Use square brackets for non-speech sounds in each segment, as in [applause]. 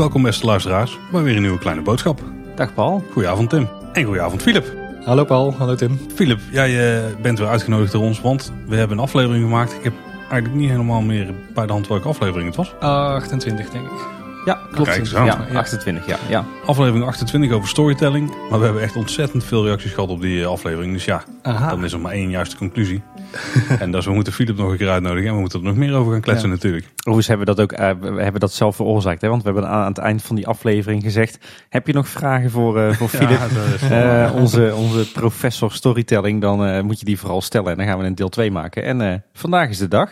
Welkom beste luisteraars bij weer een nieuwe kleine boodschap. Dag Paul. Goedenavond Tim. En goedenavond Filip. Hallo Paul, hallo Tim. Filip, jij uh, bent weer uitgenodigd door ons, want we hebben een aflevering gemaakt. Ik heb eigenlijk niet helemaal meer bij de hand welke aflevering het was. 28 denk ik. Ja, klopt. Kijk. Ja, 28, ja, ja. Aflevering 28 over storytelling. Maar we hebben echt ontzettend veel reacties gehad op die aflevering. Dus ja, Aha. dan is er maar één juiste conclusie. [laughs] en dat is, we moeten Filip nog een keer uitnodigen. En we moeten er nog meer over gaan kletsen Ja. natuurlijk. Overigens hebben we dat ook eh, we hebben dat zelf veroorzaakt. Hè? Want we hebben aan het eind van die aflevering gezegd... Heb je nog vragen voor, eh voor [laughs] Philip? Ja, dat is- Eh, onze, onze professor storytelling, dan eh, moet je die vooral stellen. En dan gaan we een deel 2 maken. En eh, vandaag is de dag.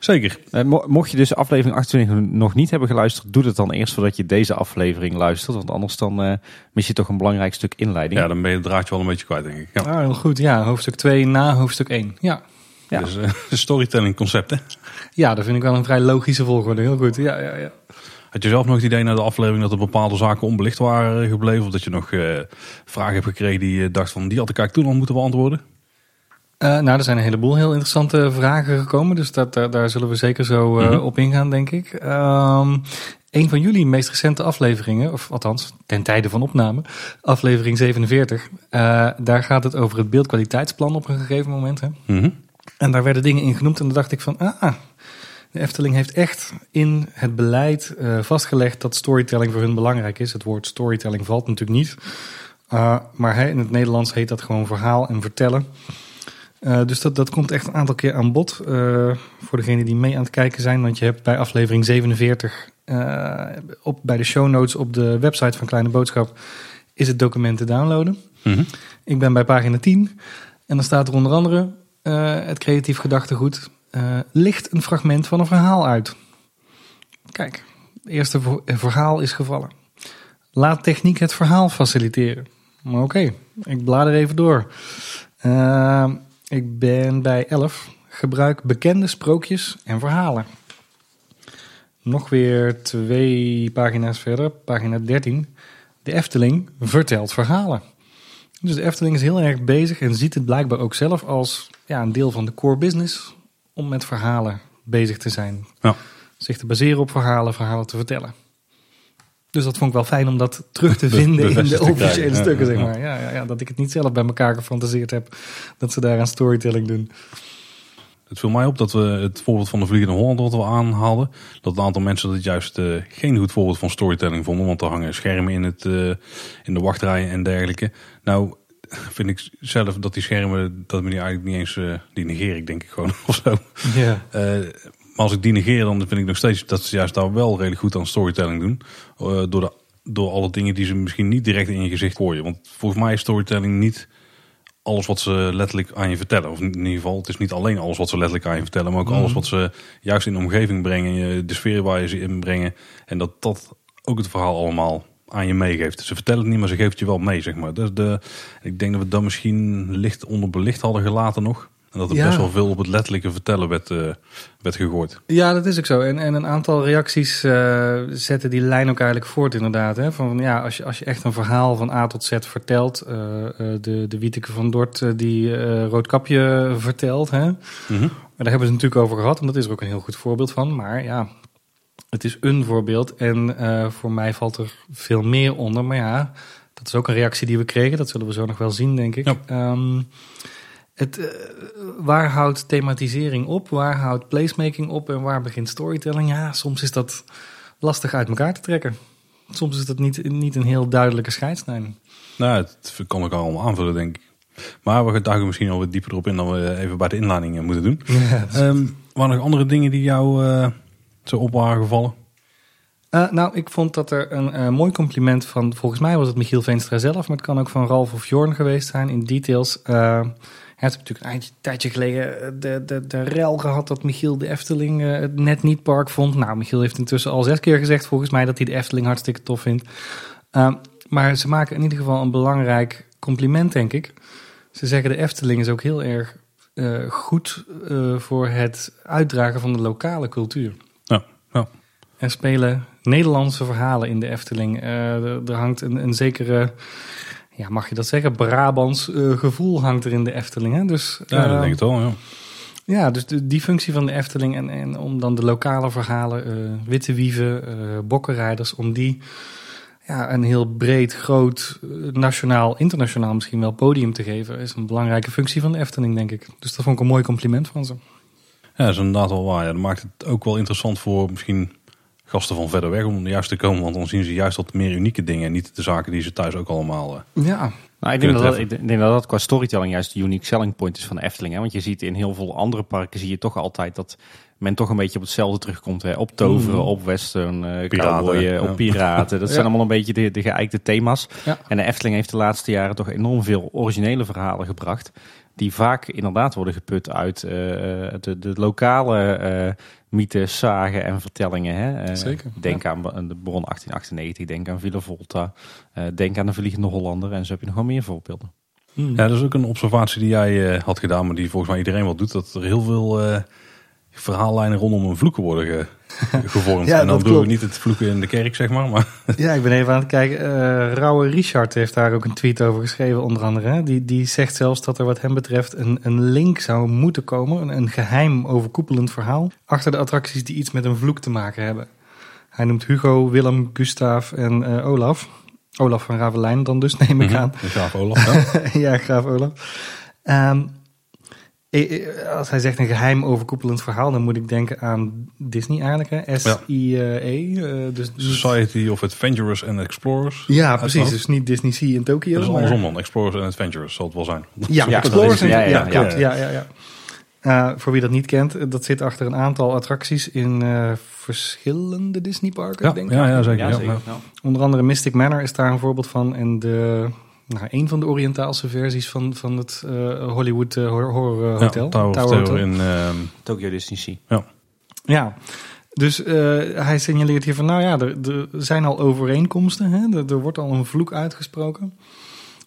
Zeker. Eh, mo- mocht je dus aflevering 28 nog niet hebben geluisterd, doe het dan eerst voordat je deze aflevering luistert. Want anders dan eh, mis je toch een belangrijk stuk inleiding. Ja, dan ben je het draadje wel een beetje kwijt denk ik. Ja. Ah, heel goed. Ja, hoofdstuk 2 na hoofdstuk 1. Ja. Ja. Dus eh, [laughs] storytelling concept hè. ja, dat vind ik wel een vrij logische volgorde. Heel goed. Ja, ja, ja. Had je zelf nog het idee na de aflevering dat er bepaalde zaken onbelicht waren gebleven? Of dat je nog eh, vragen hebt gekregen die je dacht van die had ik eigenlijk toen al moeten beantwoorden? Eh, nou, er zijn een heleboel heel interessante vragen gekomen. Dus dat, daar- daar zullen we zeker zo eh, Mhm. op ingaan, denk ik. Ehm een van jullie meest recente afleveringen, of althans ten tijde van opname, aflevering 47. eh, daar gaat het over het beeldkwaliteitsplan op een gegeven moment. Hè? Mhm. En daar werden dingen in genoemd en dan dacht ik van, ah, de Efteling heeft echt in het beleid vastgelegd dat storytelling voor hun belangrijk is. Het woord storytelling valt natuurlijk niet. Maar in het Nederlands heet dat gewoon verhaal en vertellen. Uh, dus dat, dat komt echt een aantal keer aan bod uh, voor degenen die mee aan het kijken zijn. Want je hebt bij aflevering 47 uh, op, bij de show notes op de website van Kleine Boodschap is het document te downloaden. Mhm. Ik ben bij pagina 10 en dan staat er onder andere het creatief gedachtegoed. Licht een fragment van een verhaal uit. Kijk, het eerste verhaal is gevallen. Laat techniek het verhaal faciliteren. Oké, okay, ik blader even door. Uh, ik ben bij 11. Gebruik bekende sprookjes en verhalen. Nog weer twee pagina's verder, pagina 13. De Efteling vertelt verhalen. Dus de Efteling is heel erg bezig en ziet het blijkbaar ook zelf als ja, een deel van de core business om met verhalen bezig te zijn. Ja. Zich te baseren op verhalen, verhalen te vertellen. Dus dat vond ik wel fijn om dat terug te vinden in de officiële stukken, zeg maar. Ja, ja, ja, dat ik het niet zelf bij elkaar gefantaseerd heb dat ze daar aan storytelling doen. Het viel mij op dat we het voorbeeld van de Vliegende Hollander wat we aanhaalden. Dat een aantal mensen dat juist uh, geen goed voorbeeld van storytelling vonden. Want er hangen schermen in, het, uh, in de wachtrijen en dergelijke. Nou vind ik zelf dat die schermen, dat me die eigenlijk niet eens, uh, die negeer ik denk ik gewoon [laughs] of zo. Yeah. Maar als ik die negeer dan vind ik nog steeds dat ze juist daar wel redelijk goed aan storytelling doen. Uh, door, de, door alle dingen die ze misschien niet direct in je gezicht gooien. Want volgens mij is storytelling niet alles wat ze letterlijk aan je vertellen. Of in ieder geval, het is niet alleen alles wat ze letterlijk aan je vertellen, maar ook mm. alles wat ze juist in de omgeving brengen, de sfeer waar je ze in brengen. En dat dat ook het verhaal allemaal aan je meegeeft. Ze vertellen het niet, maar ze geeft je wel mee, zeg maar. Dus de, ik denk dat we dat misschien licht onderbelicht hadden gelaten nog. En dat er Ja. best wel veel op het letterlijke vertellen werd, eh, werd gegooid. Ja, dat is ook zo. En, en een aantal reacties eh, zetten die lijn ook eigenlijk voort, inderdaad. Hè? Van, ja, als, je, als je echt een verhaal van A tot Z vertelt. eh, de, de Wieteke van Dort die Roodkapje vertelt. Hè? Mhm. Daar hebben ze het natuurlijk over gehad. En dat is er ook een heel goed voorbeeld van. Maar ja, het is een voorbeeld. En voor mij valt er veel meer onder. Maar ja, dat is ook een reactie die we kregen. Dat zullen we zo nog wel zien, denk ik. Ja. Ehm, het, uh, waar houdt thematisering op? Waar houdt placemaking op? En waar begint storytelling? Ja, soms is dat lastig uit elkaar te trekken. Soms is dat niet, niet een heel duidelijke scheidslijn. Nou, het kan ik allemaal aanvullen, denk ik. Maar we duiken misschien al wat dieper erop in dan we even bij de inleiding moeten doen. Ja, um, waren er nog andere dingen die jou uh, zo op waren gevallen? Uh, nou, ik vond dat er een uh, mooi compliment van, volgens mij was het Michiel Veenstra zelf, maar het kan ook van Ralf of Jorn geweest zijn in details. Hij heeft natuurlijk een eindje, tijdje geleden de, de, de rel gehad dat Michiel de Efteling uh, het net niet park vond. Nou, Michiel heeft intussen al zes keer gezegd volgens mij dat hij de Efteling hartstikke tof vindt. Uh, maar ze maken in ieder geval een belangrijk compliment, denk ik. Ze zeggen de Efteling is ook heel erg uh, goed uh, voor het uitdragen van de lokale cultuur. Ja, ja. Er spelen Nederlandse verhalen in de Efteling. Er, hangt een, een zekere ja, mag je dat zeggen, Brabants eh, gevoel hangt er in de Efteling. Hè? Dus, Ja, dat eh, denk ik wel. Ja. Ja, dus de, die functie van de Efteling en, en om dan de lokale verhalen, eh, witte wieven, bokkenrijders, om die ja, een heel breed, groot, nationaal, internationaal misschien wel podium te geven, is een belangrijke functie van de Efteling, denk ik. Dus dat vond ik een mooi compliment van ze. Ja, dat is inderdaad wel waar. Ja, dat maakt het ook wel interessant voor misschien gasten van verder weg om juist te komen. Want dan zien ze juist wat meer unieke dingen. En niet de zaken die ze thuis ook allemaal... eh, Ja, Nou, ik, denk dat dat, ik denk dat dat qua storytelling juist de unique selling point is van de Efteling. Hè? Want je ziet in heel veel andere parken zie je toch altijd dat men toch een beetje op hetzelfde terugkomt. Hè? Op toveren, Mhm. op western, eh Piraten, ja. op piraten. Dat Ja. zijn allemaal een beetje de, de geëikte thema's. Ja. En de Efteling heeft de laatste jaren toch enorm veel originele verhalen gebracht. Die vaak inderdaad worden geput uit eh, de, de lokale eh mythes, zagen en vertellingen. Hè? Zeker, Denk aan de Bron 1898, denk aan Villa Volta, denk aan de Vliegende Hollander. En zo heb je nog wel meer voorbeelden. Mm. Ja, dat is ook een observatie die jij had gedaan, maar die volgens mij iedereen wel doet. Dat er heel veel verhaallijnen rondom een vloeken worden ge- [laughs] gevormd. Ja, en dan doen we niet het vloeken in de kerk, zeg maar. maar Ja, ik ben even aan het kijken. Eh Rauwe Richard heeft daar ook een tweet over geschreven, onder andere. Hè? Die, die zegt zelfs dat er wat hem betreft een, een link zou moeten komen. Een, een geheim overkoepelend verhaal. Achter de attracties die iets met een vloek te maken hebben. Hij noemt Hugo, Willem, Gustav en eh, Olaf. Olaf van Ravelijn dan dus, neem ik aan. de graaf Olaf. Ja. [laughs] ja, graaf Olaf. Eh, als hij zegt een geheim overkoepelend verhaal, dan moet ik denken aan Disney eigenlijk. hè? S-I-E. eh, dus Society of Adventurers and Explorers. ja, precies. Dus niet Disney Sea in Tokio. Dat is maar- andersom dan. Explorers and Adventurers zal het wel zijn. Ja, Ja, Explorers. ja, ja, ja, klopt. ja. Ja, ja, ja. Eh, voor wie dat niet kent, eh, dat zit achter een aantal attracties in eh, verschillende Disneyparken, Ja, denk ik. ja, ja, zeker. Ja, Ja, zeker. ja. Ja. Onder andere Mystic Manor is daar een voorbeeld van. En de, nou, een van de Oriëntaalse versies van, van het eh, Hollywood eh, Horror eh, Ja, Hotel. Tower Hotel. in... ehm, Tokyo Disney Sea. Ja, dus eh, hij signaleert hier van, nou ja, er, er zijn al overeenkomsten. Hè? Er, er wordt al een vloek uitgesproken.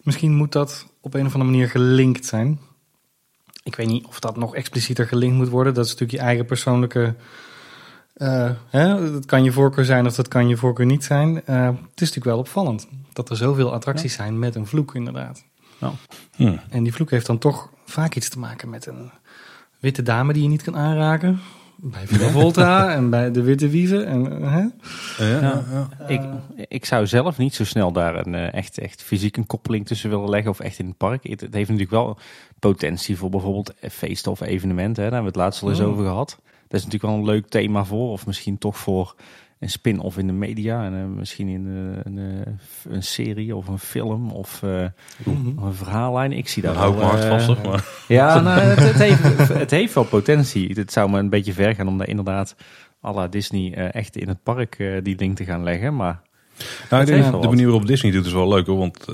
Misschien moet dat op een of andere manier gelinkt zijn. Ik weet niet of dat nog explicieter gelinkt moet worden. Dat is natuurlijk je eigen persoonlijke... eh, hè? Dat kan je voorkeur zijn of dat kan je voorkeur niet zijn. Eh, het is natuurlijk wel opvallend dat er zoveel attracties zijn met een vloek inderdaad. hm. En die vloek heeft dan toch vaak iets te maken met een witte dame die je niet kan aanraken. Bij Villa [laughs] Volta en bij de Witte Wieven. En, hè? Ja, ja, ja. Ik, ik zou zelf niet zo snel daar een eh, echt, echt fysiek een koppeling tussen willen leggen of echt in het park. Het, het heeft natuurlijk wel potentie voor bijvoorbeeld feesten of evenementen. Hè. Daar hebben we het laatst al eens Oh. over gehad. Dat is natuurlijk wel een leuk thema voor. Of misschien toch voor een spin-off in de media. En eh, misschien in eh, een, eh, een serie of een film of eh, een verhaallijn. Ik zie hou ik me hoor, Maar, [laughs] Ja, nou, het, het, heeft, het heeft wel potentie. Het zou me een beetje ver gaan om daar inderdaad à la Disney echt in het park die link te gaan leggen. Maar nou, ik denk, de manier waarop Disney doet is wel leuk hoor. Want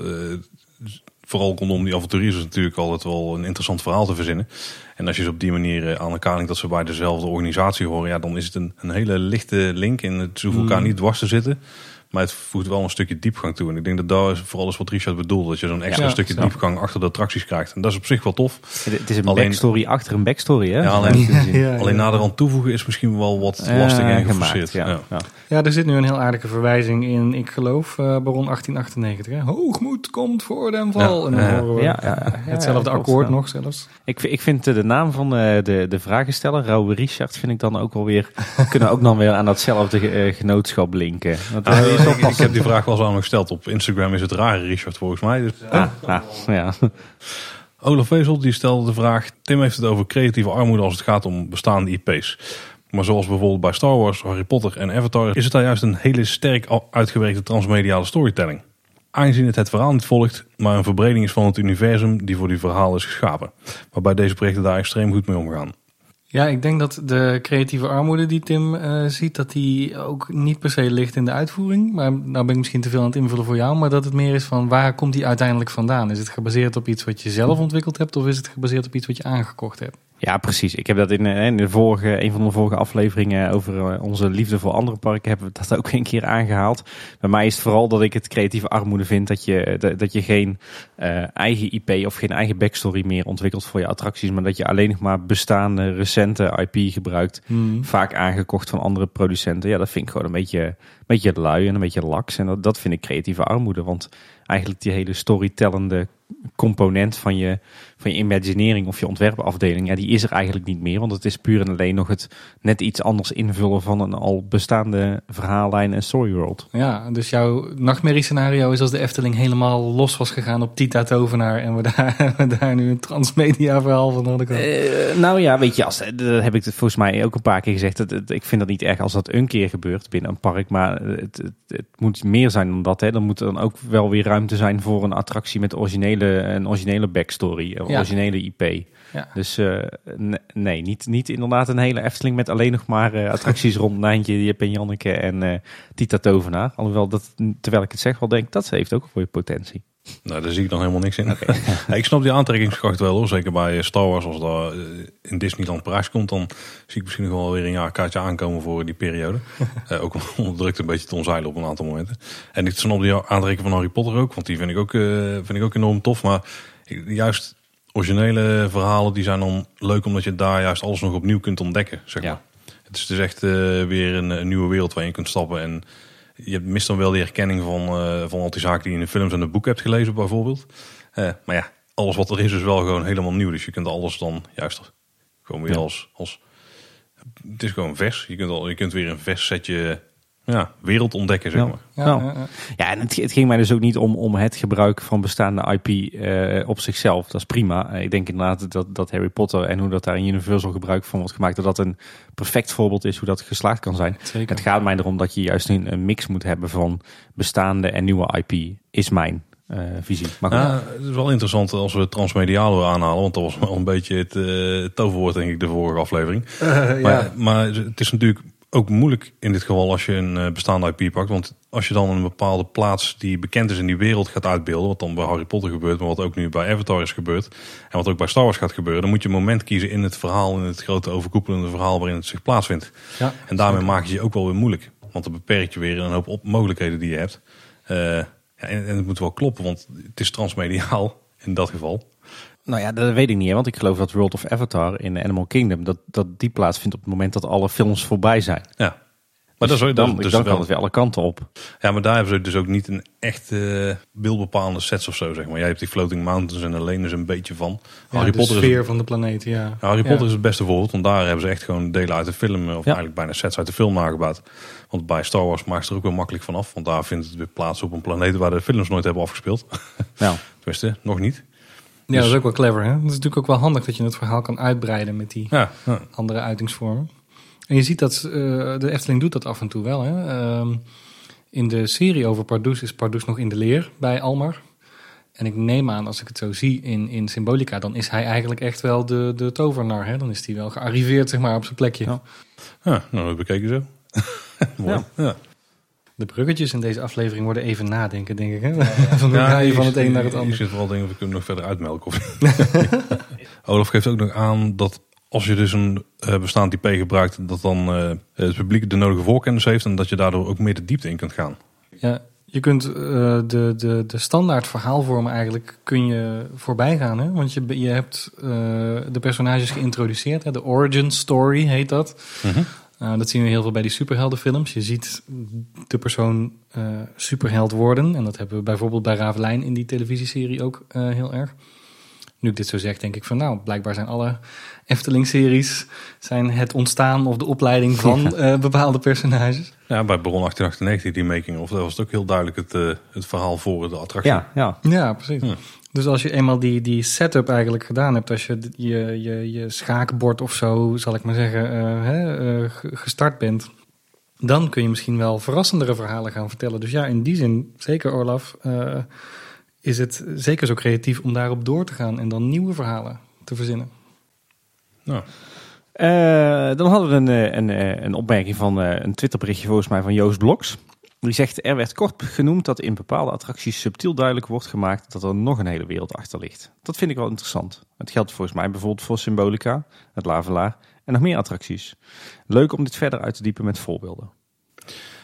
vooral rondom die avonturiers is natuurlijk altijd wel een interessant verhaal te verzinnen. En als je ze op die manier eh, aan elkaar linkt dat ze bij dezelfde organisatie horen. Ja, dan is het een, een hele lichte link. En het hoeft elkaar Mm. niet dwars te zitten. Maar het voegt wel een stukje diepgang toe. En ik denk dat daar is vooral is wat Richard bedoelt. Dat je zo'n extra Ja, stukje zo. diepgang achter de attracties krijgt. En dat is op zich wel tof. het, is een Alleen- backstory achter een backstory. Hè? Ja, alleen- [laughs] Ja, Ja, Alleen naderhand toevoegen is misschien wel wat lastig en geforceerd. Ja, Ja. ja. Ja, er zit nu een heel aardige verwijzing in, ik geloof, eh, Baron 1898. Hè? Hoogmoed komt voor den val. Ja, en dan horen we ja, ja, ja, hetzelfde akkoord nog zelfs. Ik, vind- ik vind eh, de naam van eh, de, de vragensteller, Rauwe Richard, vind ik dan ook wel weer... [laughs] kunnen ook dan weer aan datzelfde eh, genootschap linken. Eh, Ah, wel ik, ik heb die vraag wel eens aan me gesteld. Op Instagram is het rare Richard volgens mij. Dus, Ah, ah, ja. Olaf Vezel die stelde de vraag. Tim heeft het over creatieve armoede als het gaat om bestaande IP's. Maar zoals bijvoorbeeld bij Star Wars, Harry Potter en Avatar... is het daar juist een hele sterk uitgewerkte transmediale storytelling. Aangezien het het verhaal niet volgt, maar een verbreding is van het universum... die voor die verhaal is geschapen. Waarbij deze projecten daar extreem goed mee omgaan. Ja, ik denk dat de creatieve armoede die Tim eh, ziet, dat die ook niet per se ligt in de uitvoering. Maar nou ben ik misschien te veel aan het invullen voor jou. Maar dat het meer is van waar komt die uiteindelijk vandaan? Is het gebaseerd op iets wat je zelf ontwikkeld hebt of is het gebaseerd op iets wat je aangekocht hebt? Ja, precies. Ik heb dat in, eh, in de vorige, een van de vorige afleveringen over eh, onze liefde voor andere parken hebben we dat ook een keer aangehaald. Bij mij is het vooral dat ik het creatieve armoede vind dat je, dat, dat je geen eh, eigen IP of geen eigen backstory meer ontwikkelt voor je attracties, maar dat je alleen nog maar bestaande, recente IP gebruikt. Vaak aangekocht van andere producenten. Ja, dat vind ik gewoon een beetje, beetje lui en een beetje laks. En dat, dat vind ik creatieve armoede. Want eigenlijk die hele storytellende component van je, van je imaginering of je ontwerpafdeling, ja, die is er eigenlijk niet meer. Want het is puur en alleen nog het net iets anders invullen van een al bestaande verhaallijn en storyworld. Ja, dus jouw nachtmerriescenario is als de Efteling helemaal los was gegaan op Tita Tovenaar en we daar, [laughs] we daar nu een transmedia verhaal van hadden. Eh, nou ja, weet je, als, dat heb ik het volgens mij ook een paar keer gezegd. Dat, dat- ik vind dat niet erg als dat een keer gebeurt binnen een park. Maar het, het, het moet meer zijn dan dat. Hè. Dan moet er dan ook wel weer ruimte zijn voor een attractie met originele, een originele backstory. Een Ja. originele IP. Ja. Dus eh, ne- nee, niet, niet inderdaad een hele Efteling met alleen nog maar eh, attracties [laughs] rond Nijntje, Jip en Janneke en eh Tita Tovenaar. Alhoewel, dat, terwijl ik het zeg wel denk, dat heeft ook wel potentie. Nou, daar zie ik dan helemaal niks in. [laughs] Ja, ik snap die aantrekkingskracht wel hoor. Zeker bij Star Wars, als dat eh, in Disneyland Parijs komt, dan zie ik misschien nog wel weer een jaar kaartje aankomen voor die periode. [laughs] Eh, ook onder druk een beetje te omzeilen op een aantal momenten. En ik snap die aantrekking van Harry Potter ook, want die vind ik ook, eh, vind ik ook enorm tof. Maar juist originele verhalen, die zijn dan leuk omdat je daar juist alles nog opnieuw kunt ontdekken. Zeg maar. Ja. Het is dus echt eh, weer een, een nieuwe wereld waar je kunt stappen. En je mist dan wel die herkenning van, eh, van al die zaken die je in de films en de boek hebt gelezen bijvoorbeeld. Eh, maar ja, alles wat er is is wel gewoon helemaal nieuw. Dus je kunt alles dan juist gewoon weer Ja. als, als... Het is gewoon vers. Je kunt, al, je kunt weer een vers setje ja, wereld ontdekken, zeg Ja. maar. Ja, Nou. ja, ja. Ja, en het, het ging mij dus ook niet om, om het gebruik van bestaande IP eh, op zichzelf. Dat is prima. Eh, Ik denk inderdaad dat, dat Harry Potter en hoe dat daar in Universal gebruik van wordt gemaakt, dat dat een perfect voorbeeld is hoe dat geslaagd kan zijn. Zeker. Het gaat mij erom dat je juist een, een mix moet hebben van bestaande en nieuwe IP, is mijn eh, visie. Maar Ja, het is wel interessant als we transmediaal aanhalen. Want dat was wel een beetje het toverwoord, denk ik, de vorige aflevering. [laughs] Maar, ja. maar het is natuurlijk ook moeilijk in dit geval als je een eh, bestaande IP pakt. Want als je dan een bepaalde plaats die bekend is in die wereld gaat uitbeelden. Wat dan bij Harry Potter gebeurt, maar wat ook nu bij Avatar is gebeurd. En wat ook bij Star Wars gaat gebeuren. Dan moet je een moment kiezen in het verhaal, in het grote overkoepelende verhaal waarin het zich plaatsvindt. Ja. En daarmee maak je je ook wel weer moeilijk. Want dan beperk je weer een hoop op mogelijkheden die je hebt. Eh, ja, en, en het moet wel kloppen, want het is transmediaal in dat geval. Nou ja, dat weet ik niet, hè, want ik geloof dat World of Avatar in Animal Kingdom, dat, dat die plaatsvindt op het moment dat alle films voorbij zijn. Ja. Maar dat is, dan, is, dus dan wel, kan het weer alle kanten op. Ja, maar daar hebben ze dus ook niet een echt eh, beeldbepalende sets of zo, zeg maar. Jij hebt die Floating Mountains en alleen is een beetje van. Ja, Harry de Potter, is, sfeer van de planeet, ja. Ja, Harry Ja. Potter is het beste voorbeeld, want daar hebben ze echt gewoon delen uit de film, of eigenlijk bijna sets uit de film nagebouwd. Want bij Star Wars maakt ze er ook wel makkelijk vanaf, want daar vindt het weer plaats op een planeet waar de films nooit hebben afgespeeld. Nou, [laughs] Tenminste, nog niet. Ja, dat is ook wel clever. Hè? Het is natuurlijk ook wel handig dat je het verhaal kan uitbreiden met die Ja, ja. andere uitingsvormen. En je ziet dat eh, de Efteling doet dat af en toe wel. Hè? Ehm, in de serie over Pardoes is Pardoes nog in de leer bij Almar. En ik neem aan, als ik het zo zie in, in Symbolica, dan is hij eigenlijk echt wel de, de tovenaar. Hè? Dan is hij wel gearriveerd zeg maar, op zijn plekje. Ja. ja nou, dat bekeken zo. [laughs] Mooi. Ja. De bruggetjes in deze aflevering worden even nadenken, denk ik. Hè? [laughs] Van hoe ga je ik- van het een naar het Ik ander. zit vooral of ik hem nog verder uitmelken. Of... [laughs] Olaf geeft ook nog aan dat als je dus een eh, bestaand IP gebruikt, dat dan eh, het publiek de nodige voorkennis heeft en dat je daardoor ook meer de diepte in kunt gaan. Ja, je kunt eh, de, de, de standaard verhaalvormen eigenlijk kun je voorbij gaan. Hè? Want je, je hebt de personages geïntroduceerd. Hè? De origin story heet dat. Uh, dat zien we heel veel bij die superheldenfilms. Je ziet de persoon uh, superheld worden. En dat hebben we bijvoorbeeld bij Ravelijn in die televisieserie ook uh, heel erg. Nu ik dit zo zeg, denk ik van nou, blijkbaar zijn alle Efteling-series zijn het ontstaan of de opleiding van ja. bepaalde personages. Ja, bij Baron 1898, die making of, dat was het ook heel duidelijk het, uh, het verhaal voor de attractie. Ja, ja. ja precies. Ja. Dus als je eenmaal die, die setup eigenlijk gedaan hebt, als je je, je, je schaakbord of zo, zal ik maar zeggen, uh, hè, uh, gestart bent, dan kun je misschien wel verrassendere verhalen gaan vertellen. Dus ja, in die zin, zeker Olaf, uh, is het zeker zo creatief om daarop door te gaan en dan nieuwe verhalen te verzinnen. Nou. Uh, dan hadden we een, een, een opmerking van een Twitterberichtje volgens mij van Joost Bloks. Die zegt, er werd kort genoemd dat in bepaalde attracties subtiel duidelijk wordt gemaakt dat er nog een hele wereld achter ligt. Dat vind ik wel interessant. Het geldt volgens mij bijvoorbeeld voor Symbolica, het Lavelaar en nog meer attracties. Leuk om dit verder uit te diepen met voorbeelden.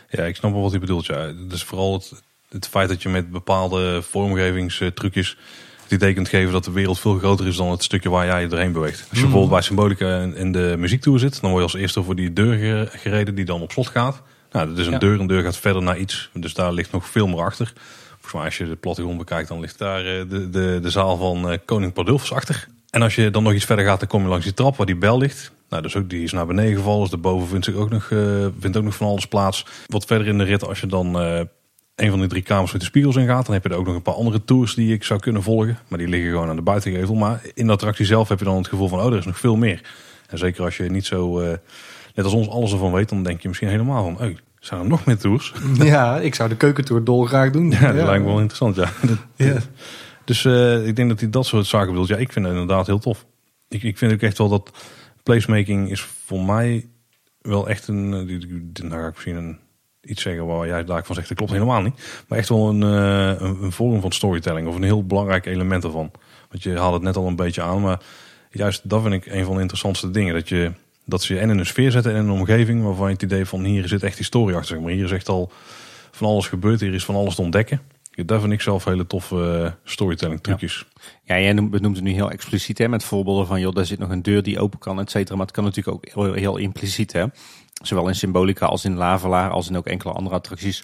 Ja, ik snap wel wat hij bedoelt. Ja. Dus vooral het, het feit dat je met bepaalde vormgevingstrucjes het idee kunt geven dat de wereld veel groter is dan het stukje waar jij doorheen beweegt. Als je mm. bijvoorbeeld bij Symbolica in de muziektour zit, dan word je als eerste voor die deur gereden die dan op slot gaat. Nou, dat is een ja. deur. Een deur gaat verder naar iets. Dus daar ligt nog veel meer achter. Volgens mij als je de plattegrond bekijkt, dan ligt daar eh, de, de, de zaal van eh, Koning Pardulfs achter. En als je dan nog iets verder gaat, dan kom je langs die trap waar die bel ligt. Nou, dus ook, die is naar beneden gevallen. Dus daarboven vindt, zich ook nog, eh, vindt ook nog van alles plaats. Wat verder in de rit, als je dan een van die drie kamers met de spiegels in gaat, dan heb je er ook nog een paar andere tours die ik zou kunnen volgen. Maar die liggen gewoon aan de buitengevel. Maar in de attractie zelf heb je dan het gevoel van, oh, er is nog veel meer. En zeker als je niet zo, net als ons, alles ervan weet, dan denk je misschien helemaal van, oh, zijn er nog meer tours? [laughs] Ja, ik zou de keukentour dolgraag doen. Ja, dat lijkt me wel interessant, ja. [laughs] Ja. Dus eh, ik denk dat hij dat soort zaken bedoelt. Ja, ik vind het inderdaad heel tof. Ik, ik vind ook echt wel dat placemaking is voor mij wel echt een... eh, Nou ga ik misschien een, iets zeggen waar jij daar van zegt, dat klopt helemaal niet. Maar echt wel een, eh, een, een vorm van storytelling of een heel belangrijk element ervan. Want je haalt het net al een beetje aan, maar juist dat vind ik een van de interessantste dingen. Dat, je, dat ze je en in een sfeer zetten en in een omgeving waarvan je het idee van hier zit echt historie achter. Zeg maar hier is echt al van alles gebeurd, hier is van alles te ontdekken. Daar vind ik zelf hele toffe eh, storytelling trucjes. Ja, jij noemt, benoemt het nu heel expliciet hè, met voorbeelden van, joh, daar zit nog een deur die open kan, et cetera. Maar het kan natuurlijk ook heel, heel impliciet, hè. Zowel in Symbolica als in Lavelaar, als in ook enkele andere attracties,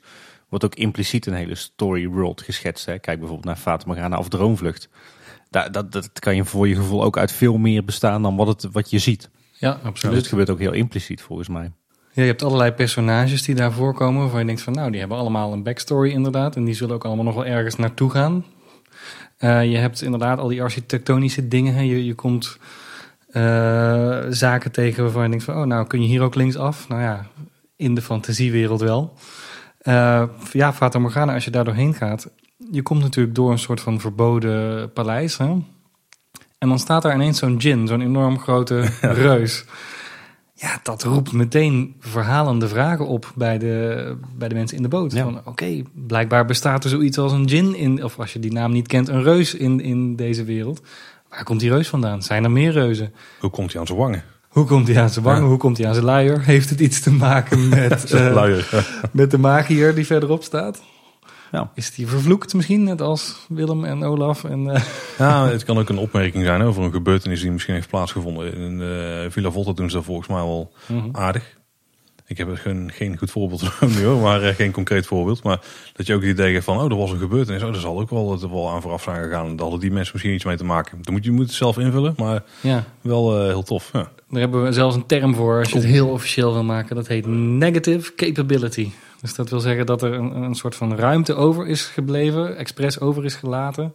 wordt ook impliciet een hele story world geschetst. Hè. Kijk bijvoorbeeld naar Fata Morgana of Droomvlucht. Daar, dat, dat kan je voor je gevoel ook uit veel meer bestaan dan wat, het, wat je ziet. Ja, Dus absoluut. het gebeurt ook heel impliciet volgens mij. Ja, je hebt allerlei personages die daar voorkomen. Waarvan je denkt van nou, die hebben allemaal een backstory inderdaad. En die zullen ook allemaal nog wel ergens naartoe gaan. Eh, je hebt inderdaad al die architectonische dingen. Hè. Je, je komt eh, zaken tegen waarvan je denkt van... oh, nou kun je hier ook linksaf? Nou ja, in de fantasiewereld wel. Eh, ja, Fata Morgana, als je daar doorheen gaat... je komt natuurlijk door een soort van verboden paleis. Hè? En dan staat daar ineens zo'n djinn, zo'n enorm grote [laughs] reus... Ja, dat roept meteen verhalende vragen op bij de, bij de mensen in de boot. Ja. Van oké, blijkbaar bestaat er zoiets als een djinn in, of als je die naam niet kent, een reus in, in deze wereld. Waar komt die reus vandaan? Zijn er meer reuzen? Hoe komt hij aan zijn wangen? Hoe komt hij aan zijn wangen? Ja. Hoe komt hij aan zijn luier? Heeft het iets te maken [laughs] met, eh, [laughs] met de magier die verderop staat? Ja. Is die vervloekt misschien, net als Willem en Olaf? En, eh, [laughs] Ja, het kan ook een opmerking zijn over een gebeurtenis die misschien heeft plaatsgevonden. In eh, Villa Volta doen ze dat volgens mij wel mhm. aardig. Ik heb er geen, geen goed voorbeeld [laughs] van nu hoor, maar eh, geen concreet voorbeeld. Maar dat je ook het idee hebt van, oh, er was een gebeurtenis. Oh, dat zal ook wel, dat er wel aan vooraf zijn gegaan. Daar hadden die mensen misschien iets mee te maken. Dan moet je, je moet het zelf invullen, maar ja, wel eh, heel tof. Ja. Daar hebben we zelfs een term voor als je het heel officieel wil maken. Dat heet negative capability. Dus dat wil zeggen dat er een, een soort van ruimte over is gebleven, expres over is gelaten.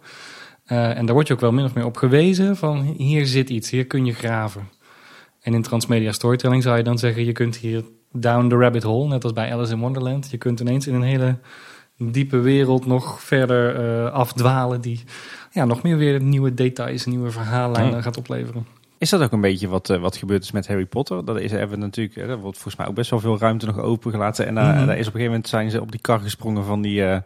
Eh, en daar word je ook wel min of meer op gewezen van hier zit iets, hier kun je graven. En in transmedia storytelling zou je dan zeggen, je kunt hier down the rabbit hole, net als bij Alice in Wonderland. Je kunt ineens in een hele diepe wereld nog verder eh, afdwalen die ja, nog meer weer nieuwe details, nieuwe verhaallijnen Ja. gaat opleveren. Is dat ook een beetje wat, eh, wat gebeurd is met Harry Potter? Dat is hebben we natuurlijk, eh, er wordt volgens mij ook best wel veel ruimte nog opengelaten. En daar, Mhm. daar is op een gegeven moment zijn ze op die kar gesprongen van die eh,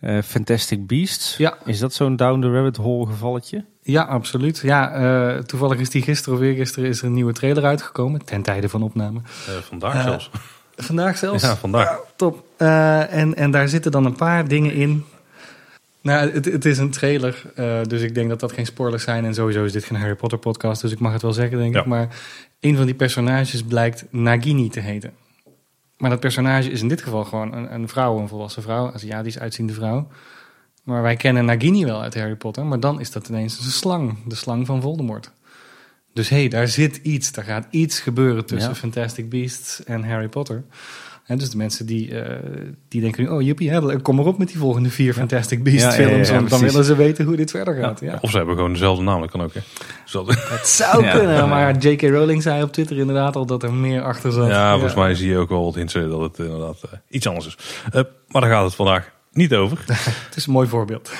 eh, Fantastic Beasts. Ja. Is dat zo'n down the rabbit hole gevalletje? Ja, absoluut. Ja, eh, toevallig is die gisteren of eergisteren is er een nieuwe trailer uitgekomen. Ten tijde van opname. Eh, vandaag Eh, zelfs. Vandaag zelfs. Ja, vandaag. Top. Eh, en, en daar zitten dan een paar dingen in. Nou, het, het is een trailer, eh, dus ik denk dat dat geen spoilers zijn. En sowieso is dit geen Harry Potter podcast, dus ik mag het wel zeggen, denk Ja. ik. Maar een van die personages blijkt Nagini te heten. Maar dat personage is in dit geval gewoon een, een vrouw, een volwassen vrouw, Aziatisch uitziende vrouw. Maar wij kennen Nagini wel uit Harry Potter, maar dan is dat ineens een slang, de slang van Voldemort. Dus hé, hey, daar zit iets, daar gaat iets gebeuren tussen Ja. Fantastic Beasts en Harry Potter. En dus de mensen die, eh, die denken nu, oh jippie, hè, kom maar op met die volgende vier Fantastic Beasts Ja, ja, ja, films, ja, want dan willen ze weten hoe dit verder gaat. Ja. Of ze hebben gewoon dezelfde naam, dat kan ook. Hè. Het [laughs] zou Ja. kunnen, maar J.K. Rowling zei op Twitter inderdaad al dat er meer achter zat. ja, volgens mij zie je ook wel wat hints dat het inderdaad eh, iets anders is. Eh, maar daar gaat het vandaag niet over. [laughs] Het is een mooi voorbeeld.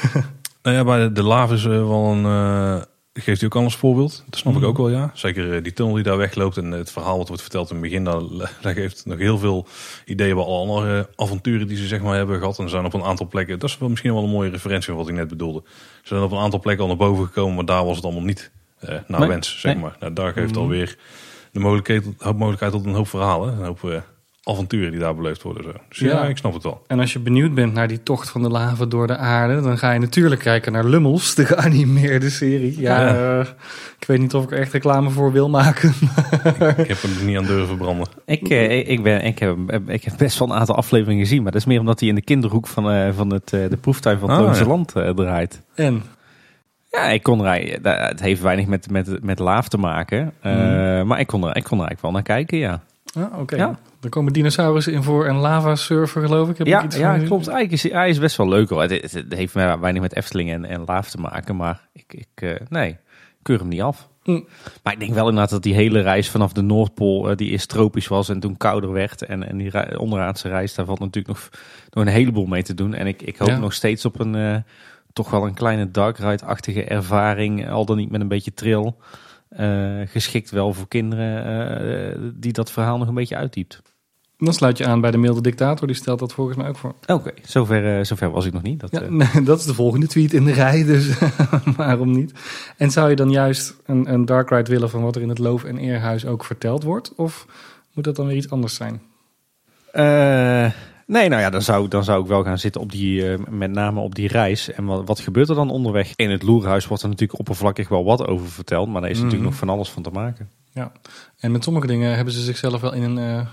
Nou ja, bij de, de lava is eh, wel een. Eh, geeft hij ook al als voorbeeld. Dat snap Mhm. ik ook wel, ja. Zeker eh, die tunnel die daar wegloopt en het verhaal wat wordt verteld in het begin. Daar, [laughs] daar geeft nog heel veel ideeën bij alle andere avonturen die ze zeg maar hebben gehad. En ze zijn op een aantal plekken. Dat is wel misschien wel een mooie referentie van wat ik net bedoelde. Ze zijn op een aantal plekken al naar boven gekomen, maar daar was het allemaal niet eh, naar Nee, wens, zeg nee. maar. Nou, daar geeft Mhm. alweer de mogelijkheid, hoop mogelijkheid tot een hoop verhalen. Een hoop eh, avonturen die daar beleefd worden. Zo. Dus ja, Ja. ik snap het wel. En als je benieuwd bent naar die tocht van de lava door de aarde, dan ga je natuurlijk kijken naar Lummels, de geanimeerde serie. Ja, Ja. eh, ik weet niet of ik er echt reclame voor wil maken. [laughs] Ik heb hem er niet aan durven branden. Ik, eh, ik, ik ben, ik, heb, ik heb best wel een aantal afleveringen gezien, maar dat is meer omdat hij in de kinderhoek van, eh, van het, eh, de proeftuin van het Ah, ja. Land eh, draait. En Ja, ik kon er, het heeft weinig met, met, met laaf te maken, eh, maar ik kon, er, ik kon er eigenlijk wel naar kijken, ja. ah, oké, Ja. Er komen dinosaurussen in voor een lava surfer, geloof ik. Heb ik Ja, iets ja klopt. Eigenlijk is hij is best wel leuk hoor. Het, het, het heeft weinig met Efteling en, en laaf te maken, maar ik, ik, eh, nee, ik keur hem niet af. Hm. Maar ik denk wel inderdaad dat die hele reis vanaf de Noordpool, eh, die eerst tropisch was en toen kouder werd. En, en die onderaardse reis, daar valt natuurlijk nog, nog een heleboel mee te doen. En ik, ik hoop Ja. nog steeds op een, eh, toch wel een kleine dark ride-achtige ervaring. Al dan niet met een beetje trill. Eh, geschikt wel voor kinderen die dat verhaal nog een beetje uitdiept. Dan sluit je aan bij de milde dictator, die stelt dat volgens mij ook voor. Oké, zover, eh, zover was ik nog niet. Dat, Ja, eh, nee, [laughs] dat is de volgende tweet in de rij, dus [laughs] waarom niet? En zou je dan juist een, een dark ride willen van wat er in het Loof- en Eerhuis ook verteld wordt? Of moet dat dan weer iets anders zijn? Eh, nee, nou ja, dan zou, dan zou ik wel gaan zitten op die, met name op die reis. En wat, wat gebeurt er dan onderweg? In het Loerhuis wordt er natuurlijk oppervlakkig wel wat over verteld, maar daar is Mhm. natuurlijk nog van alles van te maken. Ja, en met sommige dingen hebben ze zichzelf wel in een,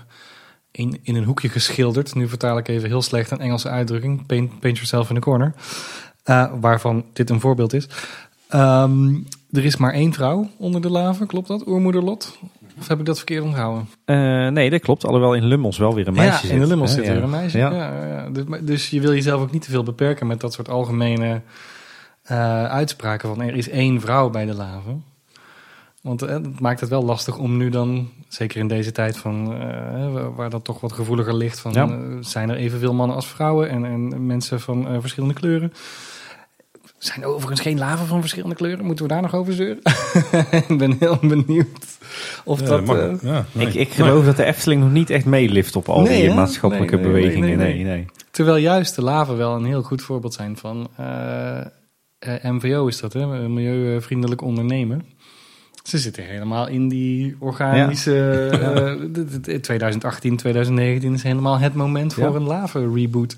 in, in een hoekje geschilderd. Nu vertaal ik even heel slecht een Engelse uitdrukking. Paint, paint yourself in a corner. Eh, waarvan dit een voorbeeld is. Ehm, er is maar één vrouw onder de lava, klopt dat? Oermoeder Lot? Of heb ik dat verkeerd onthouden? Eh, nee, dat klopt. Alhoewel in Lummels wel weer een meisje ja, zit. in de Lummels zit Ja. weer een meisje. Ja. Dus, dus je wil jezelf ook niet te veel beperken met dat soort algemene eh, uitspraken van er is één vrouw bij de lava. Want eh, dat maakt het wel lastig om nu dan, zeker in deze tijd van, eh, waar- waar dat toch wat gevoeliger ligt, van Ja. eh, zijn er evenveel mannen als vrouwen en, en mensen van eh, verschillende kleuren. Zijn er overigens geen lava van verschillende kleuren? Moeten we daar nog over zeuren? [laughs] Ik ben heel benieuwd of Ja, dat... mag- ja, nee. Ik, ik geloof dat de Efteling nog niet echt meelift op al Nee, die hè? maatschappelijke Nee, nee, nee, bewegingen. nee, Nee, nee. nee. Terwijl juist de lava wel een heel goed voorbeeld zijn van MVO is dat, hè? Milieuvriendelijk ondernemen. Ze zitten helemaal in die organische... eh, d- d- d- 2018, 2019 is helemaal het moment voor Ja. een lava reboot.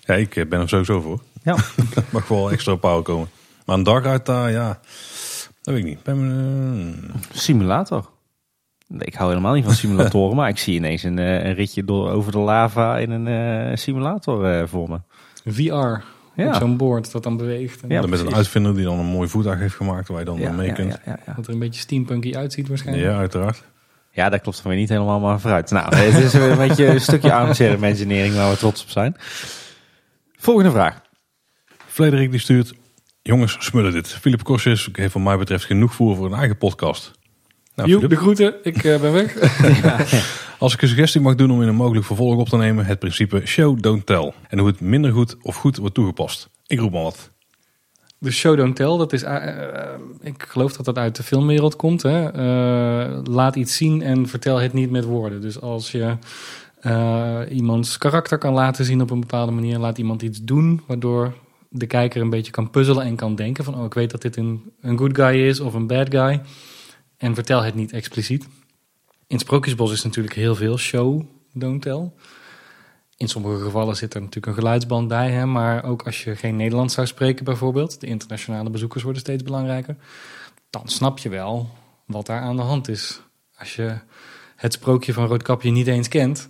Ja, ik eh, ben er sowieso voor. Ja. [laughs] Dat mag wel extra power komen. Maar een dark daar, ja, dat weet ik niet. Ben, eh, Simulator. Nee, Ik hou helemaal niet van simulatoren, [laughs] maar ik zie ineens een, eh, een ritje door, over de lava in een eh, simulator eh, voor me. VR, Ja. op zo'n boord dat dan beweegt. En Ja, met een uitvinder die dan een mooi voetdag heeft gemaakt waar je dan Ja, mee ja, kunt. ja, ja, ja. Dat er een beetje steampunky uitziet waarschijnlijk. Ja, uiteraard. Ja, dat klopt van weer niet helemaal, maar vooruit. Nou, het is een beetje een stukje armchair imagineering waar we trots op zijn. Volgende vraag. Frederik die stuurt, jongens, smullen dit. Philip Korsjes heeft wat mij betreft genoeg voer voor een eigen podcast. Nou, Joep, de groeten, ik eh, ben weg. [laughs] [laughs] als ik een suggestie mag doen om in een mogelijk vervolg op te nemen, het principe show, don't tell. En hoe het minder goed of goed wordt toegepast. Ik roep maar wat. De show don't tell, dat is, eh, eh, ik geloof dat dat uit de filmwereld komt. Hè? Eh, laat iets zien en vertel het niet met woorden. Dus als je iemands karakter kan laten zien op een bepaalde manier, laat iemand iets doen waardoor de kijker een beetje kan puzzelen en kan denken van, oh, ik weet dat dit een, een good guy is of een bad guy. En vertel het niet expliciet. In Sprookjesbos is natuurlijk heel veel show, don't tell. In sommige gevallen zit er natuurlijk een geluidsband bij, hè, maar ook als je geen Nederlands zou spreken bijvoorbeeld, de internationale bezoekers worden steeds belangrijker, dan snap je wel wat daar aan de hand is. Als je het sprookje van Roodkapje niet eens kent,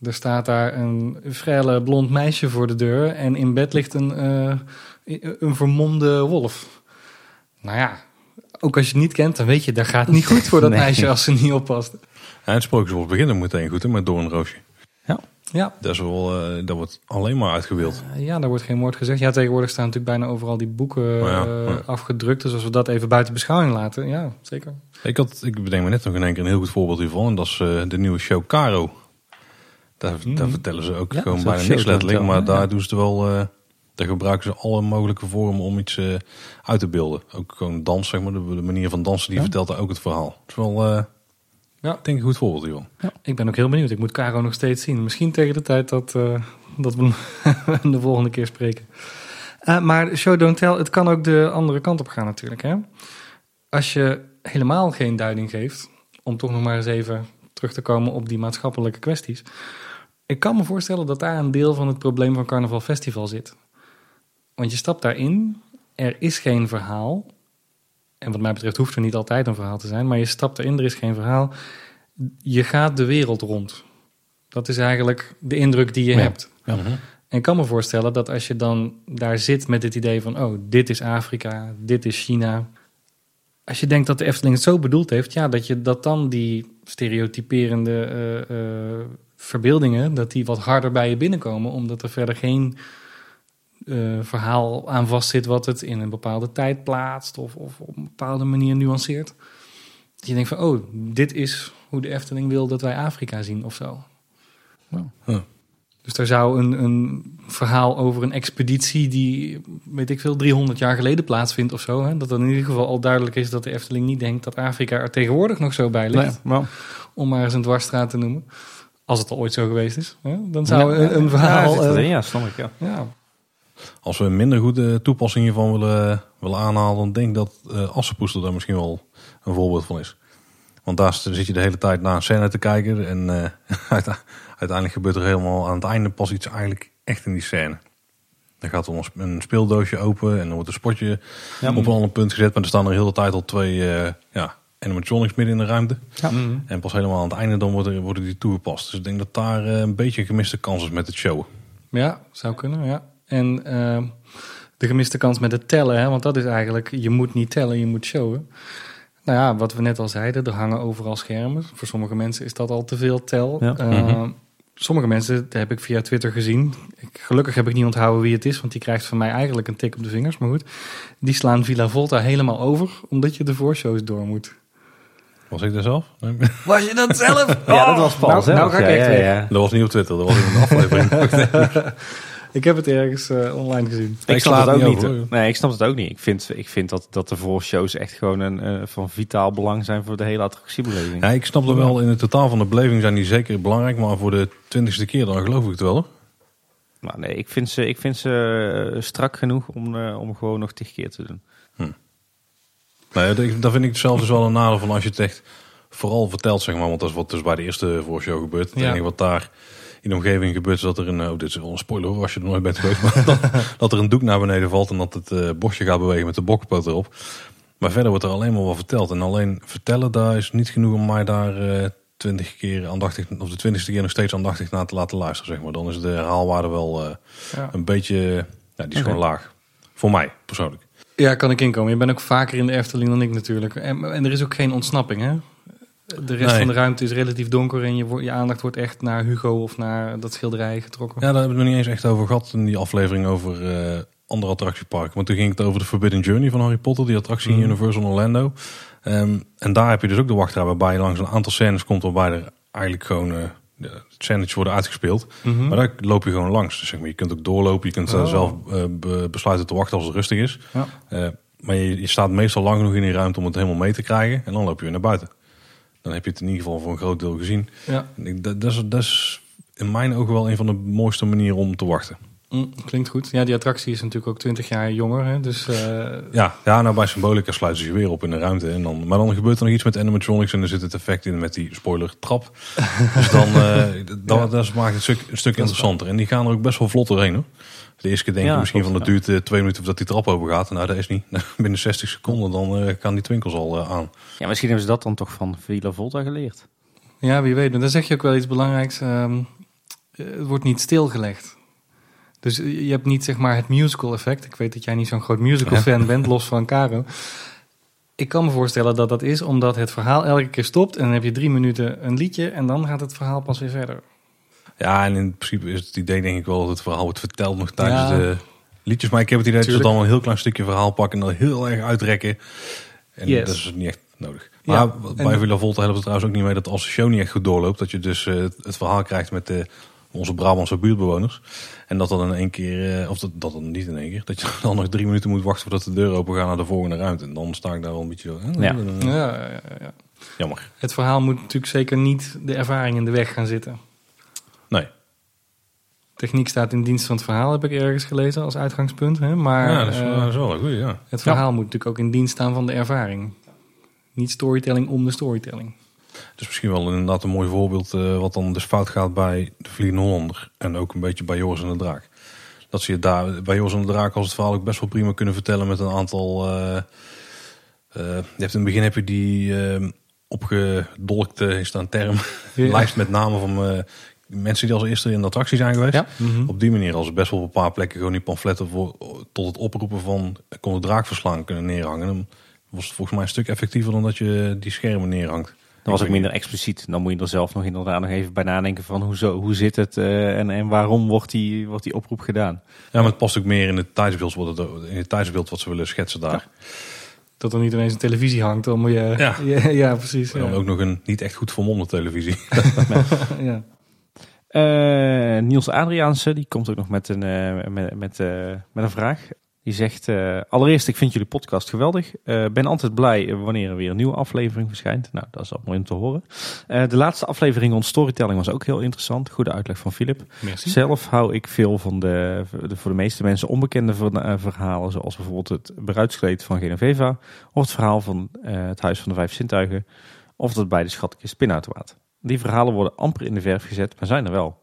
er staat daar een frelle blond meisje voor de deur en in bed ligt een, eh, een vermomde wolf. Nou ja, ook als je het niet kent, dan weet je, dat gaat niet goed voor dat [laughs] Nee. meisje als ze niet oppast. En het sprookjesbos beginnen meteen goed, hè, met Doornroosje. Ja, Dat, is wel, eh, dat wordt alleen maar uitgewild. Eh, Ja, daar wordt geen woord gezegd. Ja, tegenwoordig staan natuurlijk bijna overal die boeken Oh ja, eh, ja. afgedrukt. Dus als we dat even buiten beschouwing laten, ja, zeker. Ik, had, ik bedenk me net nog in één keer een heel goed voorbeeld hiervan. En dat is eh, de nieuwe show Caro. Daar, daar vertellen ze ook Ja, gewoon bijna show niks letterlijk. Maar daar ja. doen ze het wel... daar gebruiken ze alle mogelijke vormen om iets eh, uit te beelden. Ook gewoon dans, zeg maar. De, de manier van dansen, die Ja. vertelt daar ook het verhaal. Het is wel, eh, Ja. ik denk een goed voorbeeld hiervan. Ik ben ook heel benieuwd. Ik moet Caro nog steeds zien. Misschien tegen de tijd dat, eh, dat we hem [laughs] de volgende keer spreken. Maar show don't tell, het kan ook de andere kant op gaan natuurlijk. Hè? Als je helemaal geen duiding geeft, om toch nog maar eens even terug te komen op die maatschappelijke kwesties. Ik kan me voorstellen dat daar een deel van het probleem van Carnaval Festival zit. Want je stapt daarin, er is geen verhaal. En wat mij betreft hoeft er niet altijd een verhaal te zijn, maar je stapt erin, er is geen verhaal. Je gaat de wereld rond. Dat is eigenlijk de indruk die je Ja. hebt. Mhm. En ik kan me voorstellen dat als je dan daar zit met het idee van... oh, dit is Afrika, dit is China. Als je denkt dat de Efteling het zo bedoeld heeft... ja, dat, je, dat dan die stereotyperende eh, eh, verbeeldingen... dat die wat harder bij je binnenkomen... omdat er verder geen eh, verhaal aan vast zit... wat het in een bepaalde tijd plaatst... of, of op een bepaalde manier nuanceert. Dat je denkt van, oh, dit is hoe de Efteling wil dat wij Afrika zien of zo. Huh. Dus daar zou een, een verhaal over een expeditie die, weet ik veel, 300 jaar geleden plaatsvindt of zo. Hè? Dat dan in ieder geval al duidelijk is dat de Efteling niet denkt dat Afrika er tegenwoordig nog zo bij ligt. Nee, maar, Om maar eens een dwarsstraat te noemen. Als het al ooit zo geweest is. Hè? Dan zou Ja, een, een ja, verhaal... eh, erin, ja, snap ik, ja. ja. Als we een minder goede toepassing hiervan willen, willen aanhalen, dan denk ik dat eh Assepoester daar misschien wel een voorbeeld van is. Want daar zit je de hele tijd naar een scène te kijken en eh, [laughs] uite- uiteindelijk gebeurt er helemaal aan het einde pas iets eigenlijk echt in die scène. Dan gaat er een sp- een speeldoosje open en dan wordt een spotje Ja. op een ander punt gezet. Maar er staan er de hele tijd al twee eh ja, animatronics midden in de ruimte. Mhm. En pas helemaal aan het einde dan worden, worden die toegepast. Dus ik denk dat daar eh, een beetje een gemiste kans is met het show. Ja, zou kunnen, ja. En eh, de gemiste kans met het tellen, hè, want dat is eigenlijk, je moet niet tellen, je moet showen. Nou ja, wat we net al zeiden, er hangen overal schermen. Voor sommige mensen is dat al te veel tel. Ja. Eh, Mhm. Sommige mensen, dat heb ik via Twitter gezien. Ik, gelukkig heb ik niet onthouden wie het is, want die krijgt van mij eigenlijk een tik op de vingers. Maar goed, die slaan Villa Volta helemaal over, omdat je de voorshows door moet. Was ik daar zelf? Was je dat zelf? [laughs] Ja, dat was Paul nou, zelf. nou ga ik ja, echt ja. Dat was niet op Twitter, dat was in een aflevering. [laughs] [laughs] Ik heb het ergens eh, online gezien. Ik snap het het ook niet over. Nee, ik snap het ook niet. Ik vind, ik vind dat, dat de voorshows echt gewoon een, eh, van vitaal belang zijn voor de hele attractiebeleving. Ja, ik snap er wel, in het totaal van de beleving zijn die zeker belangrijk. Maar voor de twintigste keer dan geloof ik het wel. hoor. Maar nee, ik vind ze, ik vind ze eh, strak genoeg om, eh, om gewoon nog tig keer te doen. Nee, dat- dat vind ik zelfs dus wel een nadeel van als je het echt vooral vertelt, zeg maar. Want dat is wat dus bij de eerste voorshow gebeurt. Het Ja. enige wat daar in de omgeving gebeurt is dat er een, oh, dit is wel een spoiler hoor, als je er nooit bent geweest. [laughs] Maar dat, dat er een doek naar beneden valt en dat het eh, bosje gaat bewegen met de bokkenpoot erop. Maar verder wordt er alleen maar wat verteld. En alleen vertellen, daar is niet genoeg om mij daar eh, twintig keer aandachtig, of de twintigste keer nog steeds aandachtig naar te laten luisteren, zeg maar. Dan is de herhaalwaarde wel eh, Ja. een beetje, ja, die is gewoon laag. Voor mij, persoonlijk. Ja, kan ik inkomen. Je bent ook vaker in de Efteling dan ik natuurlijk. En, en er is ook geen ontsnapping, hè? De rest Nee. van de ruimte is relatief donker en je, je aandacht wordt echt naar Hugo of naar dat schilderij getrokken. Ja, daar hebben we het nog niet eens echt over gehad in die aflevering over eh, andere attractieparken. Want toen ging het over de Forbidden Journey van Harry Potter, die attractie in Mhm. Universal Orlando. Ehm, en daar heb je dus ook de wachtrij waarbij je langs een aantal scènes komt waarbij er eigenlijk gewoon eh de scènes worden uitgespeeld. Mhm. Maar daar loop je gewoon langs. Dus zeg maar, je kunt ook doorlopen, je kunt eh, Oh. zelf be- besluiten te wachten als het rustig is. Ja. Maar je, je staat meestal lang genoeg in die ruimte om het helemaal mee te krijgen. En dan loop je weer naar buiten. Dan heb je het in ieder geval voor een groot deel gezien. Ja, ik- Dat, dat, is, dat is in mijn ogen wel een van de mooiste manieren om te wachten. Mm, klinkt goed. Ja, die attractie is natuurlijk ook 20 jaar jonger. Hè? Dus eh, Ja, ja nou bij Symbolica sluiten ze je weer op in de ruimte. En dan, maar dan gebeurt er nog iets met animatronics en er zit het effect in met die spoiler trap. [laughs] dus dan eh, dat, Ja. dat maakt het stuk, een stuk interessanter. En die gaan er ook best wel vlot doorheen hoor. De eerste keer denk je Ja, misschien klopt, van het duurt eh, twee minuten voordat die trap open gaat. Nou dat is niet. [laughs] Binnen 60 seconden dan eh gaan die twinkels al eh, aan. Ja, misschien hebben ze dat dan toch van Villa Volta geleerd. ja, wie weet. Maar dan zeg je ook wel iets belangrijks. Ehm, eh, het wordt niet stilgelegd. Dus je hebt niet zeg maar het musical effect. Ik weet dat jij niet zo'n groot musical fan bent, [laughs] los van Caro. Ik kan me voorstellen dat dat is omdat het verhaal elke keer stopt. En dan heb je drie minuten een liedje en dan gaat het verhaal pas weer verder. Ja, en in principe is het idee denk ik wel dat het verhaal wordt verteld nog tijdens Ja. de liedjes. Maar ik heb het idee dat ze dan een heel klein stukje verhaal pakken en dat heel erg uitrekken. En Yes. dat is niet echt nodig. Ja, Maar en- bij Villa Volta helpt het trouwens ook niet mee dat als de show niet echt goed doorloopt, dat je dus eh, het, verhaal krijgt met de, onze Brabantse buurtbewoners. En dat dan in één keer, eh, of dat, dat dan niet in één keer, dat je [laughs] dan nog drie minuten moet wachten voordat de deur open gaat naar de volgende ruimte. En dan sta ik daar wel een beetje zo. Ja. eh, Ja, ja, ja, ja. Jammer. Het verhaal moet natuurlijk zeker niet de ervaring in de weg gaan zitten. Techniek staat in dienst van het verhaal, heb ik ergens gelezen als uitgangspunt. Hè? Maar ja, dat is, wel- eh, dat is wel een goeie, ja. het verhaal moet natuurlijk ook in dienst staan van de ervaring. Niet storytelling om de storytelling. Het is misschien wel inderdaad een mooi voorbeeld eh, wat dan dus fout gaat bij de Vliegende Hollander. En ook een beetje bij Joris en de Draak. Dat ze je daar bij Joris en de Draak als het verhaal ook best wel prima kunnen vertellen met een aantal... eh, eh, je hebt in het begin heb je die opgedolkte, is dat een term, Ja. lijst met namen van eh, mensen die als eerste in de attractie zijn geweest. Ja. Mhm. Op die manier als best wel op een paar plekken gewoon die pamfletten voor, tot het oproepen van kon de draak verslaan kunnen neerhangen. Dan was het volgens mij een stuk effectiever dan dat je die schermen neerhangt. Dat was ook minder expliciet. Dan moet je er zelf nog inderdaad nog even bij nadenken van hoe, zo, hoe zit het eh, en, en waarom wordt die, wordt die oproep gedaan. Ja, maar het past ook meer in het tijdsbeeld wat, het, in het tijdsbeeld wat ze willen schetsen daar. Dat er niet ineens een televisie hangt, dan moet je... Ja. [laughs] ja, ja, precies. En Ja. dan ook nog een niet echt goed vermomde televisie. [laughs] ja. [laughs] Eh, Niels Adriaanse, die komt ook nog met een, eh, met, met, eh, met een vraag. Die zegt, allereerst, ik vind jullie podcast geweldig. Ben altijd blij wanneer er weer een nieuwe aflevering verschijnt. Nou, dat is al mooi om te horen. De laatste aflevering rond storytelling was ook heel interessant. Goede uitleg van Philip. Merci. Zelf hou ik veel van de, de voor de meeste mensen onbekende ver- verhalen. Zoals bijvoorbeeld het bruidskleed van Genoveva. Of het verhaal van het Huis van de Vijf Zintuigen. Of dat bij de schatkist pinautomaat. Die verhalen worden amper in de verf gezet, maar zijn er wel.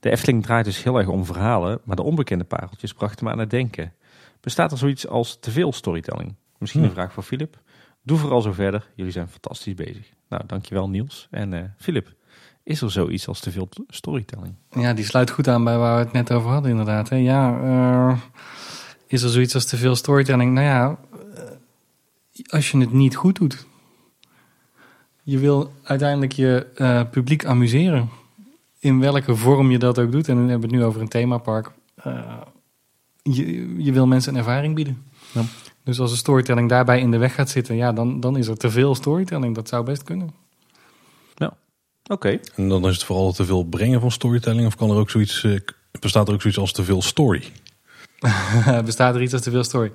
De Efteling draait dus heel erg om verhalen. Maar de onbekende pareltjes brachten me aan het denken. Bestaat er zoiets als te veel storytelling? Misschien een Hm. vraag voor Philip. Doe vooral zo verder. Jullie zijn fantastisch bezig. Nou, dankjewel Niels. En eh Philip, is er zoiets als te veel storytelling? Ja, die sluit goed aan bij waar we het net over hadden, inderdaad. Hè. Ja, eh, is er zoiets als te veel storytelling? Nou ja, eh, als je het niet goed doet. Je wil uiteindelijk je eh, publiek amuseren. In welke vorm je dat ook doet. En dan hebben we het nu over een themapark. Eh, je, je wil mensen een ervaring bieden. Ja. Dus als de storytelling daarbij in de weg gaat zitten, ja, dan, dan is er te veel storytelling. Dat zou best kunnen. Oké. En dan is het vooral te veel brengen van storytelling. Of kan er ook zoiets, eh, bestaat er ook zoiets als te veel story? [laughs] Bestaat er iets als te veel story?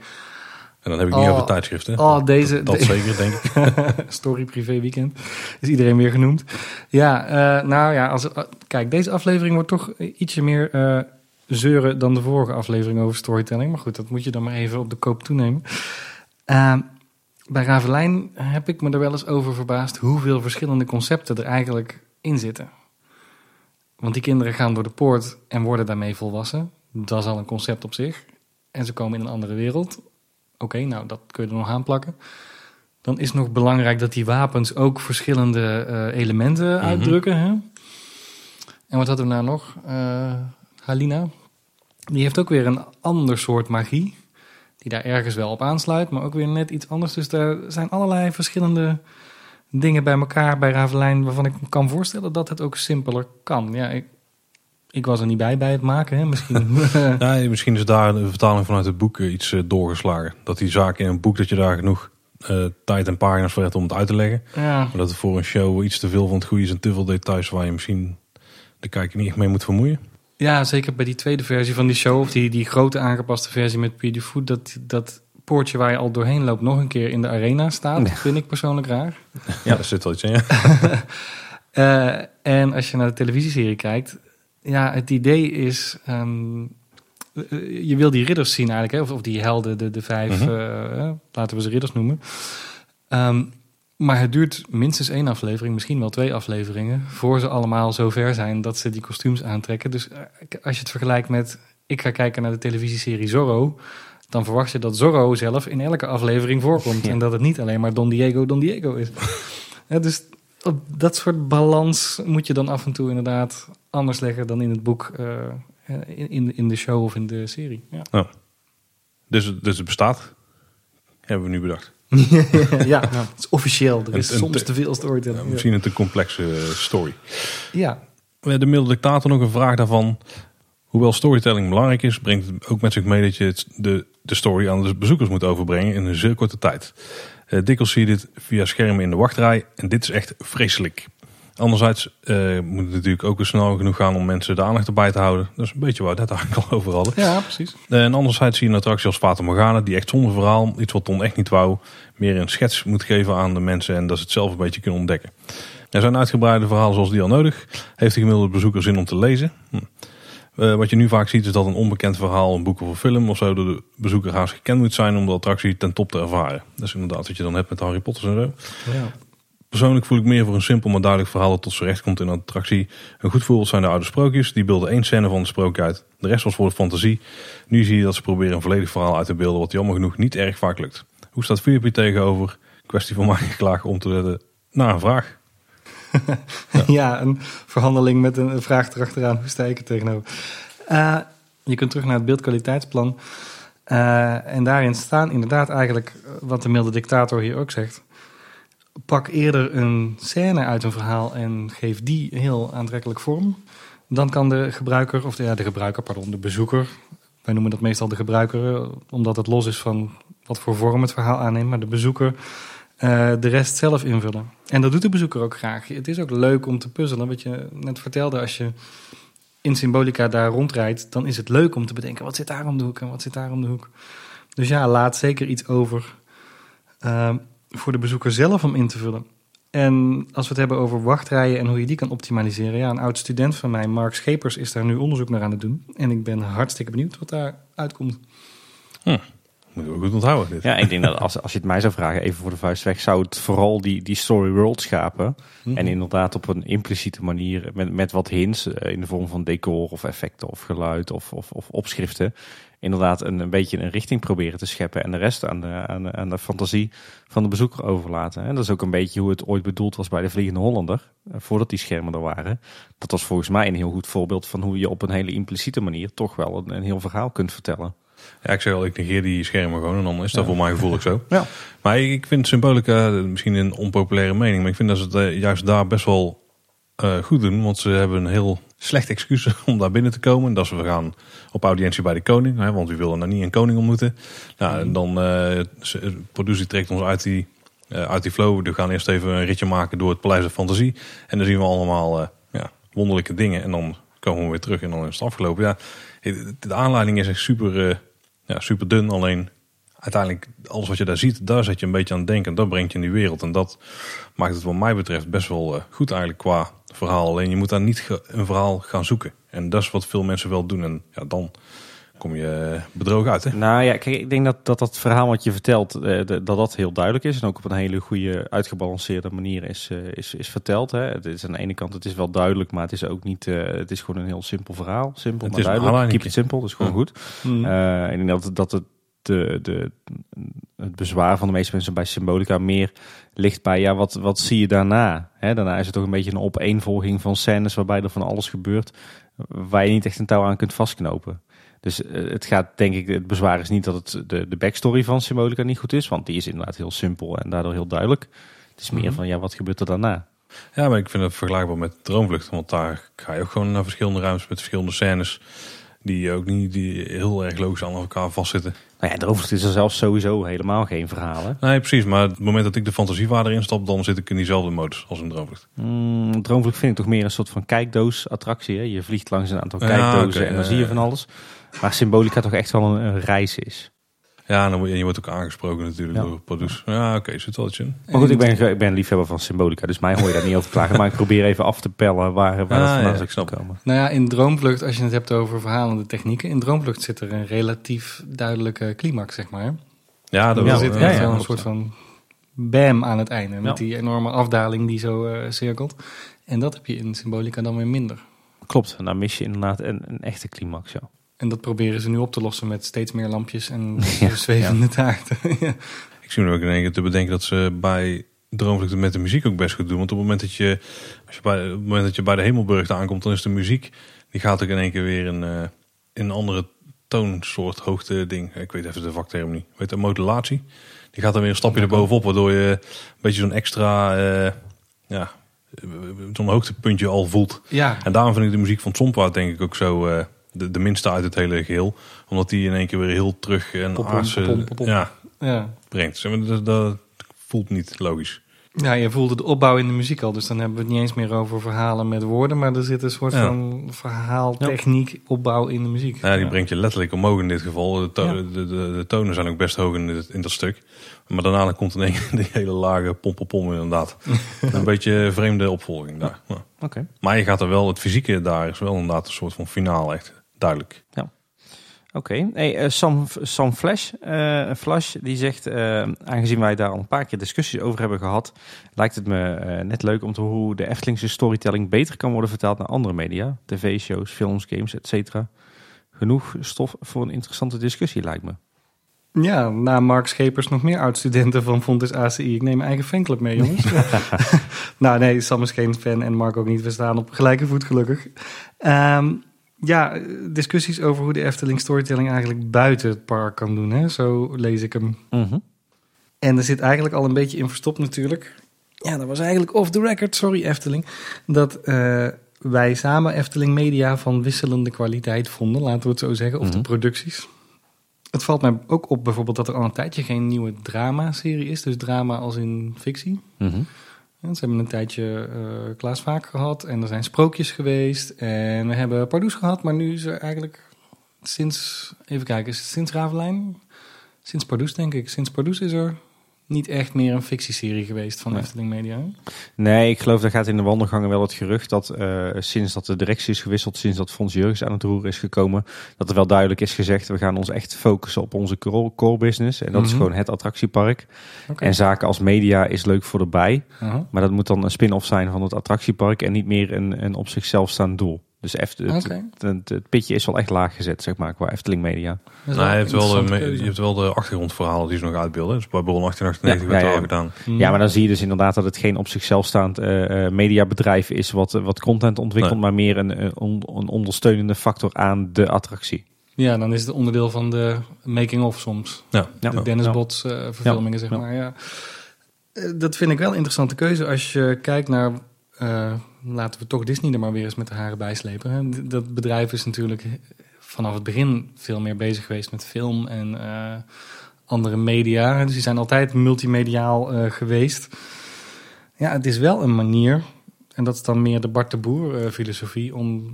En dan heb ik niet Oh. over tijdschriften. Oh, deze, dat de- [laughs] zeker, denk ik. [laughs] Story Privé Weekend. Is iedereen weer genoemd. Ja, eh, nou ja, als, eh, kijk, deze aflevering wordt toch ietsje meer eh, zeuren dan de vorige aflevering over storytelling. Maar goed, dat moet je dan maar even op de koop toenemen. Eh, bij Ravelijn heb ik me er wel eens over verbaasd hoeveel verschillende concepten er eigenlijk in zitten. Want die kinderen gaan door de poort en worden daarmee volwassen. Dat is al een concept op zich. En ze komen in een andere wereld. Oké, nou, dat kun je er nog aan plakken. Dan is nog belangrijk dat die wapens ook verschillende eh, elementen uitdrukken. Hè? En wat hadden we nou nog? Eh, Halina. Die heeft ook weer een ander soort magie. Die daar ergens wel op aansluit, maar ook weer net iets anders. Dus er zijn allerlei verschillende dingen bij elkaar bij Ravelijn... waarvan ik me kan voorstellen dat het ook simpeler kan. Ja, ik, ik was er niet bij bij het maken, hè? misschien. [laughs] Ja, misschien is daar de vertaling vanuit het boek eh, iets eh, doorgeslagen. Dat die zaken in een boek, dat je daar genoeg eh, tijd en pagina's voor hebt om het uit te leggen. ja. Maar dat het voor een show iets te veel van het goede is en te veel details waar je misschien de kijker niet echt mee moet vermoeien. Ja, zeker bij die tweede versie van die show, of die, die grote aangepaste versie met Pretty Food, dat, dat poortje waar je al doorheen loopt nog een keer in de arena staat, vind ik persoonlijk raar. Ja, daar zit wel iets in. Ja. [laughs] En als je naar de televisieserie kijkt, ja, het idee is, ehm, eh, je wil die ridders zien eigenlijk, hè? Of, of die helden, de, de vijf, Mhm. eh, laten we ze ridders noemen. Ehm, maar het duurt minstens één aflevering, misschien wel twee afleveringen, voor ze allemaal zo ver zijn dat ze die kostuums aantrekken. Dus eh, als je het vergelijkt met, ik ga kijken naar de televisieserie Zorro, dan verwacht je dat Zorro zelf in elke aflevering voorkomt. Ja. En dat het niet alleen maar Don Diego, Don Diego is. [laughs] Ja, dus op dat soort balans moet je dan af en toe inderdaad anders leggen dan in het boek, eh, in, in, in de show of in de serie. Ja, Dus, het- dus het bestaat. Hebben we nu bedacht. [laughs] ja het is officieel. Er is En- soms te- te veel storytelling. Ja, misschien een te complexe eh, story. Ja. De middeldictator nog een vraag daarvan. Hoewel storytelling belangrijk is, brengt het ook met zich mee dat je de, de story aan de bezoekers moet overbrengen in een zeer korte tijd. Dikwijls zie je dit via schermen in de wachtrij en dit is echt vreselijk. Anderzijds eh, moet het natuurlijk ook weer snel genoeg gaan om mensen de aandacht erbij te houden. Dat is een beetje waar we het net eigenlijk al over hadden. ja, precies. Eh, En anderzijds zie je een attractie als Fata Morgana, die echt zonder verhaal, iets wat Ton echt niet wou, meer een schets moet geven aan de mensen en dat ze het zelf een beetje kunnen ontdekken. Er zijn uitgebreide verhalen zoals die al nodig. Heeft de gemiddelde bezoeker zin om te lezen? Hm. Eh, wat je nu vaak ziet is dat een onbekend verhaal, een boek of een film of zo, door de bezoeker haast gekend moet zijn om de attractie ten top te ervaren. Dat is inderdaad wat je dan hebt met Harry Potter en zo. Ja. Persoonlijk voel ik meer voor een simpel maar duidelijk verhaal dat tot z'n recht komt in een attractie. Een goed voorbeeld zijn de oude sprookjes. Die beelden één scène van de sprookje uit. De rest was voor de fantasie. Nu zie je dat ze proberen een volledig verhaal uit te beelden, wat jammer genoeg niet erg vaak lukt. Hoe staat Vuurpie tegenover? Kwestie van mij [laughs] geklaagd om te zetten naar een vraag. [laughs] Ja, een verhandeling met een, vraag erachteraan. Hoe sta ik er tegenover? Eh, je kunt terug naar het beeldkwaliteitsplan. Eh, en daarin staan inderdaad eigenlijk eh, wat de milde dictator hier ook zegt. Pak eerder een scène uit een verhaal en geef die heel aantrekkelijk vorm. Dan kan de gebruiker, of de, ja, de gebruiker, pardon, de bezoeker. Wij noemen dat meestal de gebruiker, omdat het los is van wat voor vorm het verhaal aanneemt. Maar de bezoeker eh, de rest zelf invullen. En dat doet de bezoeker ook graag. Het is ook leuk om te puzzelen. Wat je net vertelde, als je in Symbolica daar rondrijdt, dan is het leuk om te bedenken: wat zit daar om de hoek en wat zit daar om de hoek. Dus ja, laat zeker iets over eh, voor de bezoeker zelf om in te vullen. En als we het hebben over wachtrijen en hoe je die kan optimaliseren. Ja, een oud student van mij, Mark Schepers, is daar nu onderzoek naar aan het doen. En ik ben hartstikke benieuwd wat daar uitkomt. Moeten we goed onthouden dit. Ja, ik denk dat als, als je het mij zou vragen, even voor de vuist weg, zou het vooral die, die story world schapen. En inderdaad op een impliciete manier, met, met wat hints eh, in de vorm van decor of effecten of geluid of, of, of opschriften. Inderdaad een, een beetje een richting proberen te scheppen en de rest aan de, aan de, aan de fantasie van de bezoeker overlaten. En dat is ook een beetje hoe het ooit bedoeld was bij de Vliegende Hollander, eh, voordat die schermen er waren. Dat was volgens mij een heel goed voorbeeld van hoe je op een hele impliciete manier toch wel een, een heel verhaal kunt vertellen. Ja, ik zeg al, ik negeer die schermen gewoon en dan is dat voor mijn gevoel ook zo. Ja. Maar ik vind Symbolica, eh, misschien een onpopulaire mening, maar ik vind dat ze het eh, juist daar best wel eh, goed doen. Want ze hebben een heel slecht excuus [laughs] om daar binnen te komen. Dat is we gaan op audiëntie bij de koning, hè, want we willen nou niet een koning ontmoeten. Nou, en dan de productie trekt ons uit die, uit die flow. We gaan eerst even een ritje maken door het Paleis de Fantasie. En dan zien we allemaal ja, wonderlijke dingen. En dan komen we weer terug en dan is het afgelopen. Ja, de aanleiding is echt super, ja, super dun. Alleen uiteindelijk, alles wat je daar ziet, daar zet je een beetje aan het denken. En dat brengt je in die wereld. En dat maakt het wat mij betreft best wel eh, goed eigenlijk qua verhaal. Alleen je moet daar niet een verhaal gaan zoeken. En dat is wat veel mensen wel doen. En ja, dan kom je bedrogen uit. Hè? Nou ja, kijk, ik denk dat dat, dat verhaal wat je vertelt, eh, dat dat heel duidelijk is. En ook op een hele goede, uitgebalanceerde manier is, eh, is, is verteld. Hè. Het is aan de ene kant, het is wel duidelijk, maar het is ook niet, eh, het is gewoon een heel simpel verhaal. Simpel, Het maar duidelijk. Keep it simple, dat is gewoon Ja. goed. Mm. Eh, ik denk dat, dat het, de, de, het bezwaar van de meeste mensen bij Symbolica meer ligt bij, ja, wat, wat zie je daarna? Hè, daarna is het toch een beetje een opeenvolging van scènes waarbij er van alles gebeurt, waar je niet echt een touw aan kunt vastknopen. Dus eh, het gaat, denk ik, het bezwaar is niet dat het de, de backstory van Symbolica niet goed is, want die is inderdaad heel simpel en daardoor heel duidelijk. Het is meer van, ja, wat gebeurt er daarna? Ja, maar ik vind het vergelijkbaar met Droomvlucht. Want daar ga je ook gewoon naar verschillende ruimtes met verschillende scènes. Die ook niet die heel erg logisch aan elkaar vastzitten. Nou ja, Droomvlucht is er zelfs sowieso helemaal geen verhaal? Nee, precies. Maar het moment dat ik de fantasiewaarde instap, dan zit ik in diezelfde modus als in Droomvlucht. Mm, Droomvlucht vind ik toch meer een soort van kijkdoos-attractie. Hè? Je vliegt langs een aantal Ja, kijkdozen en dan ja, zie je van alles. Maar Symbolica toch echt wel een, een reis is. Ja, en dan je, je wordt ook aangesproken natuurlijk Ja. door produce. Ja, oké, zit wel iets in. Maar goed, ik ben, ik ben liefhebber van Symbolica, dus mij hoor je daar niet over klagen. Maar ik probeer even af te pellen waar, waar Ah, dat vandaan ja, zou ik snap. komen. Nou ja, in Droomvlucht, als je het hebt over verhalende technieken, in Droomvlucht zit er een relatief duidelijke climax, zeg maar. Ja, dat wel. zit Ja, echt ja, wel een soort ja. van bam aan het einde, met Ja. die enorme afdaling die zo eh, cirkelt. En dat heb je in Symbolica dan weer minder. Klopt, en dan mis je inderdaad een, een echte climax. Ja. En dat proberen ze nu op te lossen met steeds meer lampjes en [laughs] Ja, zwevende taarten. [laughs] ja. Ik zie me ook in één keer te bedenken dat ze bij Droomvlucht met de muziek ook best goed doen. Want op het moment dat je, als je, bij, op het moment dat je bij de Hemelburg aankomt, dan is de muziek, die gaat ook in één keer weer in, eh, een andere toonsoort hoogte ding. Ik weet even de vakterm niet. Weet je, modulatie. Die gaat dan weer een stapje erbovenop, waardoor je een beetje zo'n extra, eh, ja, zo'n hoogtepuntje al voelt. ja, En daarom vind ik de muziek van Tsompa denk ik ook zo eh, de, de minste uit het hele geheel. Omdat die in één keer weer heel terug en Popom, popom. ja, ja. brengt. Dat, dat voelt niet logisch. Ja, je voelde de opbouw in de muziek al. Dus dan hebben we het niet eens meer over verhalen met woorden. Maar er zit een soort Ja. van verhaaltechniek, opbouw in de muziek. Ja, die Ja. brengt je letterlijk omhoog in dit geval. De, to- Ja. de, de, de tonen zijn ook best hoog in, dit- in dat stuk. Maar daarna komt in één [laughs] die hele lage pompelpom inderdaad. [laughs] een beetje vreemde opvolging daar. Oké. Maar je gaat er wel, het fysieke daar is wel inderdaad een soort van finaal echt duidelijk. Oké. Hey, eh, Sam, Sam Flash, eh, Flash die zegt, eh, aangezien wij daar al een paar keer discussies over hebben gehad, lijkt het me eh, net leuk om te horen hoe de Eftelingse storytelling beter kan worden vertaald naar andere media, tv-shows, films, games, etc. Genoeg stof voor een interessante discussie lijkt me. Ja, na Mark Schepers nog meer oud-studenten van Fontes ACI. Ik neem mijn eigen fanclub mee, jongens. [laughs] nou nee, Sam is geen fan en Mark ook niet. We staan op gelijke voet, gelukkig. Ehm, ja, discussies over hoe de Efteling storytelling eigenlijk buiten het park kan doen. Hè? Zo lees ik hem. Mhm. En er zit eigenlijk al een beetje in verstopt natuurlijk. Ja, dat was eigenlijk off the record, sorry Efteling. Dat eh, wij samen Efteling Media van wisselende kwaliteit vonden, laten we het zo zeggen. Of de Mhm. producties. Het valt mij ook op bijvoorbeeld dat er al een tijdje geen nieuwe drama-serie is. Dus drama als in fictie. Mhm. Ze hebben een tijdje eh Klaas Vaak gehad en er zijn sprookjes geweest. En we hebben Pardoes gehad, maar nu is er eigenlijk sinds, even kijken, sinds Ravelijn? Sinds Pardoes denk ik. Sinds Pardoes is er niet echt meer een fictieserie geweest van. Efteling Media. Nee, ik geloof dat gaat in de wandelgangen wel het gerucht dat eh, sinds dat de directie is gewisseld, sinds dat Fons Jurgens aan het roer is gekomen, dat er wel duidelijk is gezegd, we gaan ons echt focussen op onze core, business. En dat is Mhm. gewoon het attractiepark. En zaken als media is leuk voor de bij. Maar dat moet dan een spin-off zijn van het attractiepark en niet meer een, een op zichzelf staand doel. Dus Eft- het, het, het, het pitje is wel echt laag gezet, zeg maar, qua Efteling Media. Nou, je, hebt wel de, je hebt wel de achtergrondverhalen die ze nog uitbeelden. Dus bij Bron 1898 Ja, werd ja, ja. gedaan. Mhm. Ja, maar dan zie je dus inderdaad dat het geen op zichzelf staand eh, eh, mediabedrijf is wat, wat content ontwikkelt, Nee. maar meer een, een, on- een ondersteunende factor aan de attractie. Ja, dan is het onderdeel van de making-of soms. Ja. Ja. de Dennis Ja. Bots eh, verfilmingen, zeg maar. Ja. Eh, Dat vind ik wel een interessante keuze als je kijkt naar... eh, laten we toch Disney er maar weer eens met de haren bijslepen. Hè. D- Dat bedrijf is natuurlijk vanaf het begin veel meer bezig geweest met film en eh, andere media. Dus die zijn altijd multimediaal eh, geweest. Ja, het is wel een manier, en dat is dan meer de Bart de Boer eh, filosofie... om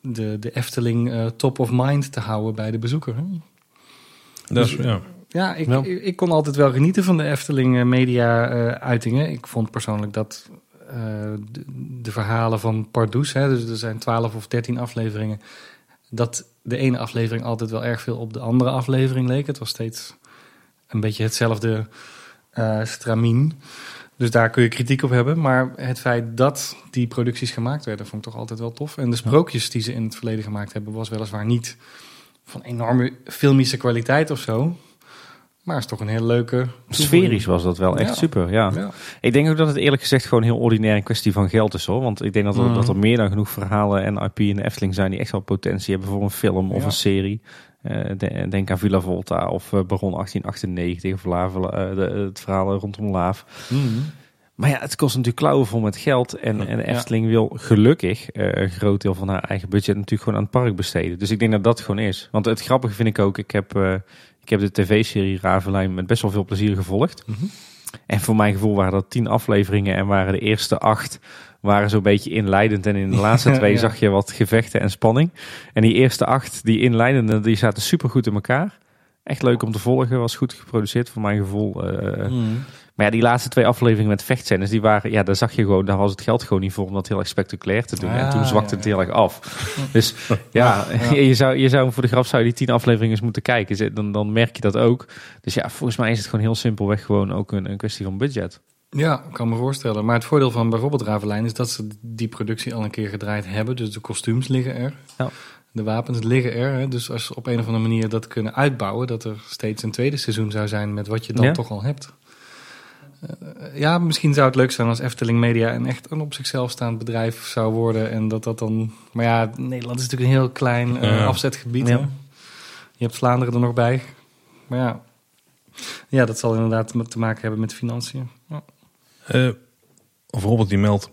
de, de Efteling top of mind te houden bij de bezoeker. Hè. Dat is, ja. Ja, ik, ik, kon altijd wel genieten van de Efteling media uitingen. Ik vond persoonlijk dat de, de verhalen van Pardoes, hè, dus er zijn 12 of 13 afleveringen, dat de ene aflevering altijd wel erg veel op de andere aflevering leek. Het was steeds een beetje hetzelfde eh stramien. Dus daar kun je kritiek op hebben. Maar het feit dat die producties gemaakt werden, vond ik toch altijd wel tof. En de sprookjes die ze in het verleden gemaakt hebben, was weliswaar niet van enorme filmische kwaliteit of zo. Maar is toch een hele leuke. Sferisch was dat wel echt Ja. super, ja. Ja. Ik denk ook dat het eerlijk gezegd gewoon heel ordinair een kwestie van geld is hoor. Want ik denk dat er, Mhm. dat er meer dan genoeg verhalen en IP in de Efteling zijn die echt wel potentie hebben voor een film of Ja. een serie. Eh, de- denk aan Villa Volta of eh, Baron 1898 of eh, de, het verhaal rondom Laaf. Mhm. Maar ja, het kost natuurlijk klauwen vol met geld. En, en de. Efteling wil gelukkig een groot deel van haar eigen budget natuurlijk gewoon aan het park besteden. Dus ik denk dat dat gewoon is. Want het grappige vind ik ook, ik heb, ik heb de tv-serie Ravelijn met best wel veel plezier gevolgd. En voor mijn gevoel waren dat tien afleveringen en waren de eerste acht waren zo'n beetje inleidend. En in de laatste [laughs] twee Ja. zag je wat gevechten en spanning. En die eerste acht, die inleidende, die zaten super goed in elkaar. Echt leuk om te volgen, was goed geproduceerd voor mijn gevoel. Mhm. Maar ja, die laatste twee afleveringen met vechtscènes, die waren, ja, daar zag je gewoon, daar was het geld gewoon niet voor om dat heel erg spectaculair te doen. en Ah, toen zwakte ja, het heel erg af. Dus [laughs] ja, Ja. [laughs] je, zou, je zou voor de grap zou je die tien afleveringen eens moeten kijken. Dan, dan merk je dat ook. Dus ja, volgens mij is het gewoon heel simpelweg gewoon ook een, een kwestie van budget. Ja, ik kan me voorstellen. Maar het voordeel van bijvoorbeeld Ravelijn is dat ze die productie al een keer gedraaid hebben. Dus de kostuums liggen er. Ja. De wapens liggen er. Dus als ze op een of andere manier dat kunnen uitbouwen, dat er steeds een tweede seizoen zou zijn met wat je dan Ja. toch al hebt. Eh, ja, misschien zou het leuk zijn als Efteling Media een echt een op zichzelf staand bedrijf zou worden. En dat dat dan. Maar ja, Nederland is natuurlijk een heel klein eh, afzetgebied. Ja. Je hebt Vlaanderen er nog bij. Maar ja. Ja, dat zal inderdaad te maken hebben met financiën. Ja. Eh, of Robert die meldt.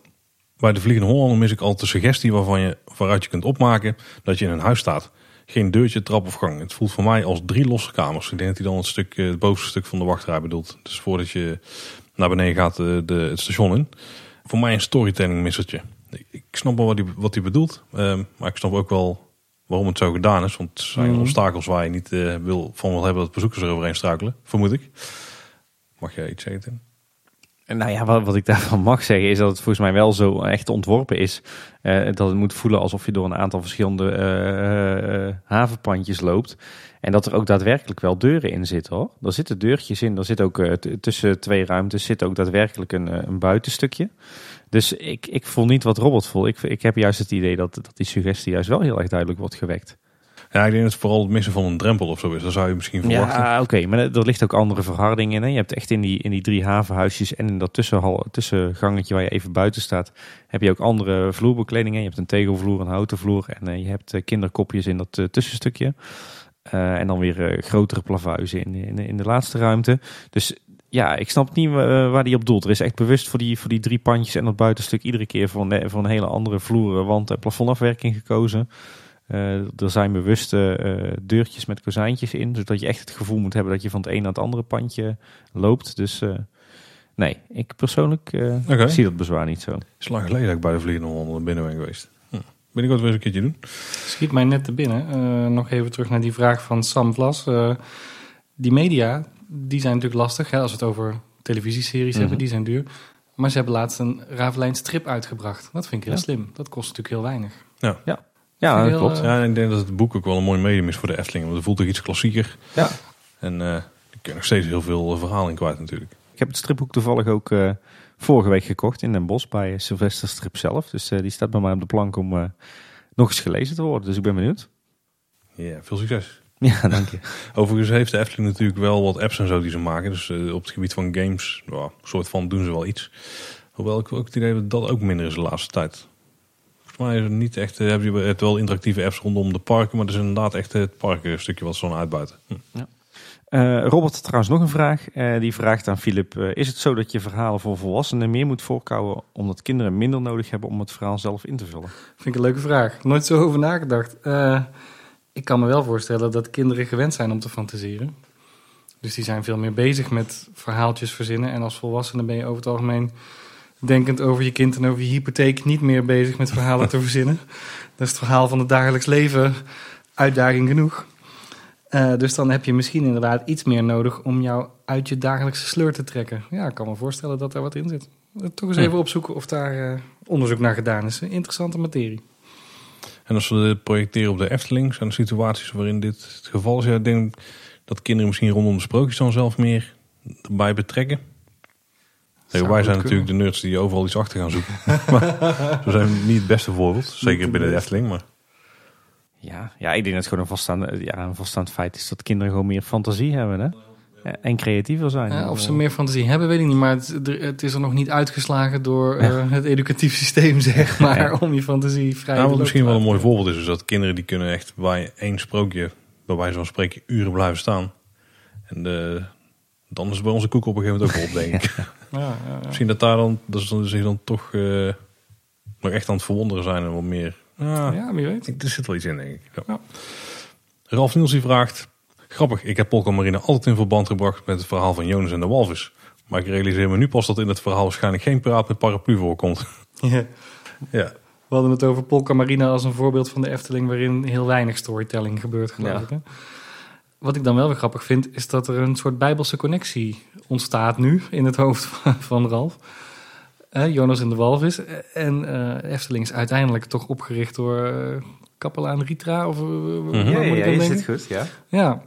Bij de Vliegende Hollander mis ik altijd de suggestie waarvan je, waaruit je kunt opmaken dat je in een huis staat. Geen deurtje, trap of gang. Het voelt voor mij als drie losse kamers. Ik denk dat hij dan het, stuk, eh, het bovenste stuk van de wachtrij bedoelt. Dus voordat je naar beneden gaat eh, de, het station in. Voor mij een storytelling missertje. Ik, ik snap wel wat hij, wat hij bedoelt. eh, maar ik snap ook wel waarom het zo gedaan is. Want het zijn Mhm. obstakels waar je niet eh, wil, van wil hebben dat bezoekers er overheen struikelen. Vermoed ik. Mag jij iets zeggen? Tim? Nou ja, wat, wat ik daarvan mag zeggen is dat het volgens mij wel zo echt ontworpen is. eh, dat het moet voelen alsof je door een aantal verschillende eh, havenpandjes loopt. En dat er ook daadwerkelijk wel deuren in zitten hoor. Er zitten deurtjes in. Er zit ook eh, tussen twee ruimtes zit ook daadwerkelijk een, eh, een buitenstukje. Dus ik, ik voel niet wat Robert voelt. Ik, ik heb juist het idee dat, dat die suggestie juist wel heel erg duidelijk wordt gewekt. Ja, ik denk dat het vooral het missen van een drempel of zo is. Dat zou je misschien verwachten. Ja, oké, maar er ligt ook andere verharding in. Hè? Je hebt echt in die, in die drie havenhuisjes en in dat tussenhal, tussengangetje waar je even buiten staat, heb je ook andere vloerbekledingen. Je hebt een tegelvloer, een houten vloer en eh, je hebt kinderkopjes in dat tussenstukje. Eh, en dan weer eh, grotere plavuizen in, in, in de laatste ruimte. Dus ja, ik snap niet eh, waar die op doelt. Er is echt bewust voor die, voor die drie pandjes en dat buitenstuk iedere keer voor een, voor een hele andere vloer, wand en plafondafwerking gekozen. Er zijn bewuste deurtjes met kozijntjes in, zodat je echt het gevoel moet hebben dat je van het een naar het andere pandje loopt. Dus nee, ik persoonlijk zie dat bezwaar niet zo. Het is lang geleden dat ik bij de Vliegende naar binnen ben geweest. Ben ik wat weer eens een keertje doen? Schiet mij net te binnen. Eh, nog even terug naar die vraag van Sam Vlas. Eh, die media, die zijn natuurlijk lastig. Hè, als we het over televisieseries Mhm. hebben, die zijn duur. Maar ze hebben laatst een Ravelijn strip uitgebracht. Dat vind ik heel Ja. slim. Dat kost natuurlijk heel weinig. Ja, Vind dat ik heel, klopt. eh, Ja, ik denk dat het boek ook wel een mooi medium is voor de Efteling. Want het voelt toch iets klassieker. Ja. En eh je kunt nog steeds heel veel verhaal in kwijt natuurlijk. Ik heb het stripboek toevallig ook eh, vorige week gekocht in Den Bosch bij Sylvester Strip zelf. Dus eh, die staat bij mij op de plank om eh, nog eens gelezen te worden. Dus ik ben benieuwd. Ja, veel succes. [laughs] Ja, dank je. [laughs] Overigens heeft de Efteling natuurlijk wel wat apps en zo die ze maken. Dus op het gebied van games, ja, een soort van doen ze wel iets. Hoewel ik ook het idee heb dat dat ook minder is de laatste tijd. Volgens mij is het niet echt, hebben je het wel interactieve apps rondom de parken. Maar het is inderdaad echt het parkenstukje wat ze dan uitbuiten. Hm. Eh, Robert, trouwens nog een vraag. Eh, die vraagt aan Philip. eh, is het zo dat je verhalen voor volwassenen meer moet voorkouwen... omdat kinderen minder nodig hebben om het verhaal zelf in te vullen? Vind ik een leuke vraag. Nooit zo over nagedacht. Ik kan me wel voorstellen dat kinderen gewend zijn om te fantaseren. Dus die zijn veel meer bezig met verhaaltjes verzinnen. En als volwassene ben je over het algemeen denkend over je kind en over je hypotheek niet meer bezig met verhalen te verzinnen. [laughs] Dat is het verhaal van het dagelijks leven uitdaging genoeg. Eh, dus dan heb je misschien inderdaad iets meer nodig om jou uit je dagelijkse sleur te trekken. Ja, ik kan me voorstellen dat daar wat in zit. Eh, Toch eens Ja. even opzoeken of daar eh, onderzoek naar gedaan is. Een interessante materie. En als we dit projecteren op de Efteling, zijn er situaties waarin dit het geval is. Ja, ik denk dat kinderen misschien rondom de sprookjes dan zelf meer erbij betrekken. Wij zijn natuurlijk de nerds die overal iets achter gaan zoeken. [laughs] maar we zijn niet het beste voorbeeld. Zeker binnen de Efteling. Maar Ja, ja ik denk dat het gewoon een vaststaand, ja, een vaststaand feit is... dat kinderen gewoon meer fantasie hebben. Hè? Ja, En creatiever zijn. Ja, of ze meer fantasie hebben, weet ik niet. Maar het, het is er nog niet uitgeslagen door eh, het educatief systeem, [laughs] zeg maar. Om je fantasie vrij ja, te wat misschien wel een mooi te voorbeeld is, is dat kinderen die kunnen echt bij één sprookje, bij wijze van spreken, uren blijven staan. En de, dan is het bij onze koek op een gegeven moment ook wel op, denk ik. [laughs] laten. Ja, ja, ja. Misschien dat daar dan, dat ze zich dan toch eh, nog echt aan het verwonderen zijn en wat meer. Ja, ja, wie weet. ik- er zit wel iets in, denk ik. Ja. Ja. Ralf Niels die vraagt, grappig, ik heb Polka Marine altijd in verband gebracht met het verhaal van Jonas en de Walvis. Maar ik realiseer me nu pas dat in het verhaal waarschijnlijk geen piraat met paraplu voorkomt. [laughs] Ja. ja. We hadden het over Polka Marina als een voorbeeld van de Efteling... waarin heel weinig storytelling gebeurt, geloof Ja. ik. Hè? Wat ik dan wel weer grappig vind... is dat er een soort bijbelse connectie ontstaat nu... in het hoofd [laughs] van Ralf. Eh, Jonas en de Walvis. En eh Efteling is uiteindelijk toch opgericht door... eh, kapelaan Ritra? Of, eh, waar Ja, moet ik dan denken? goed, ja. Ja,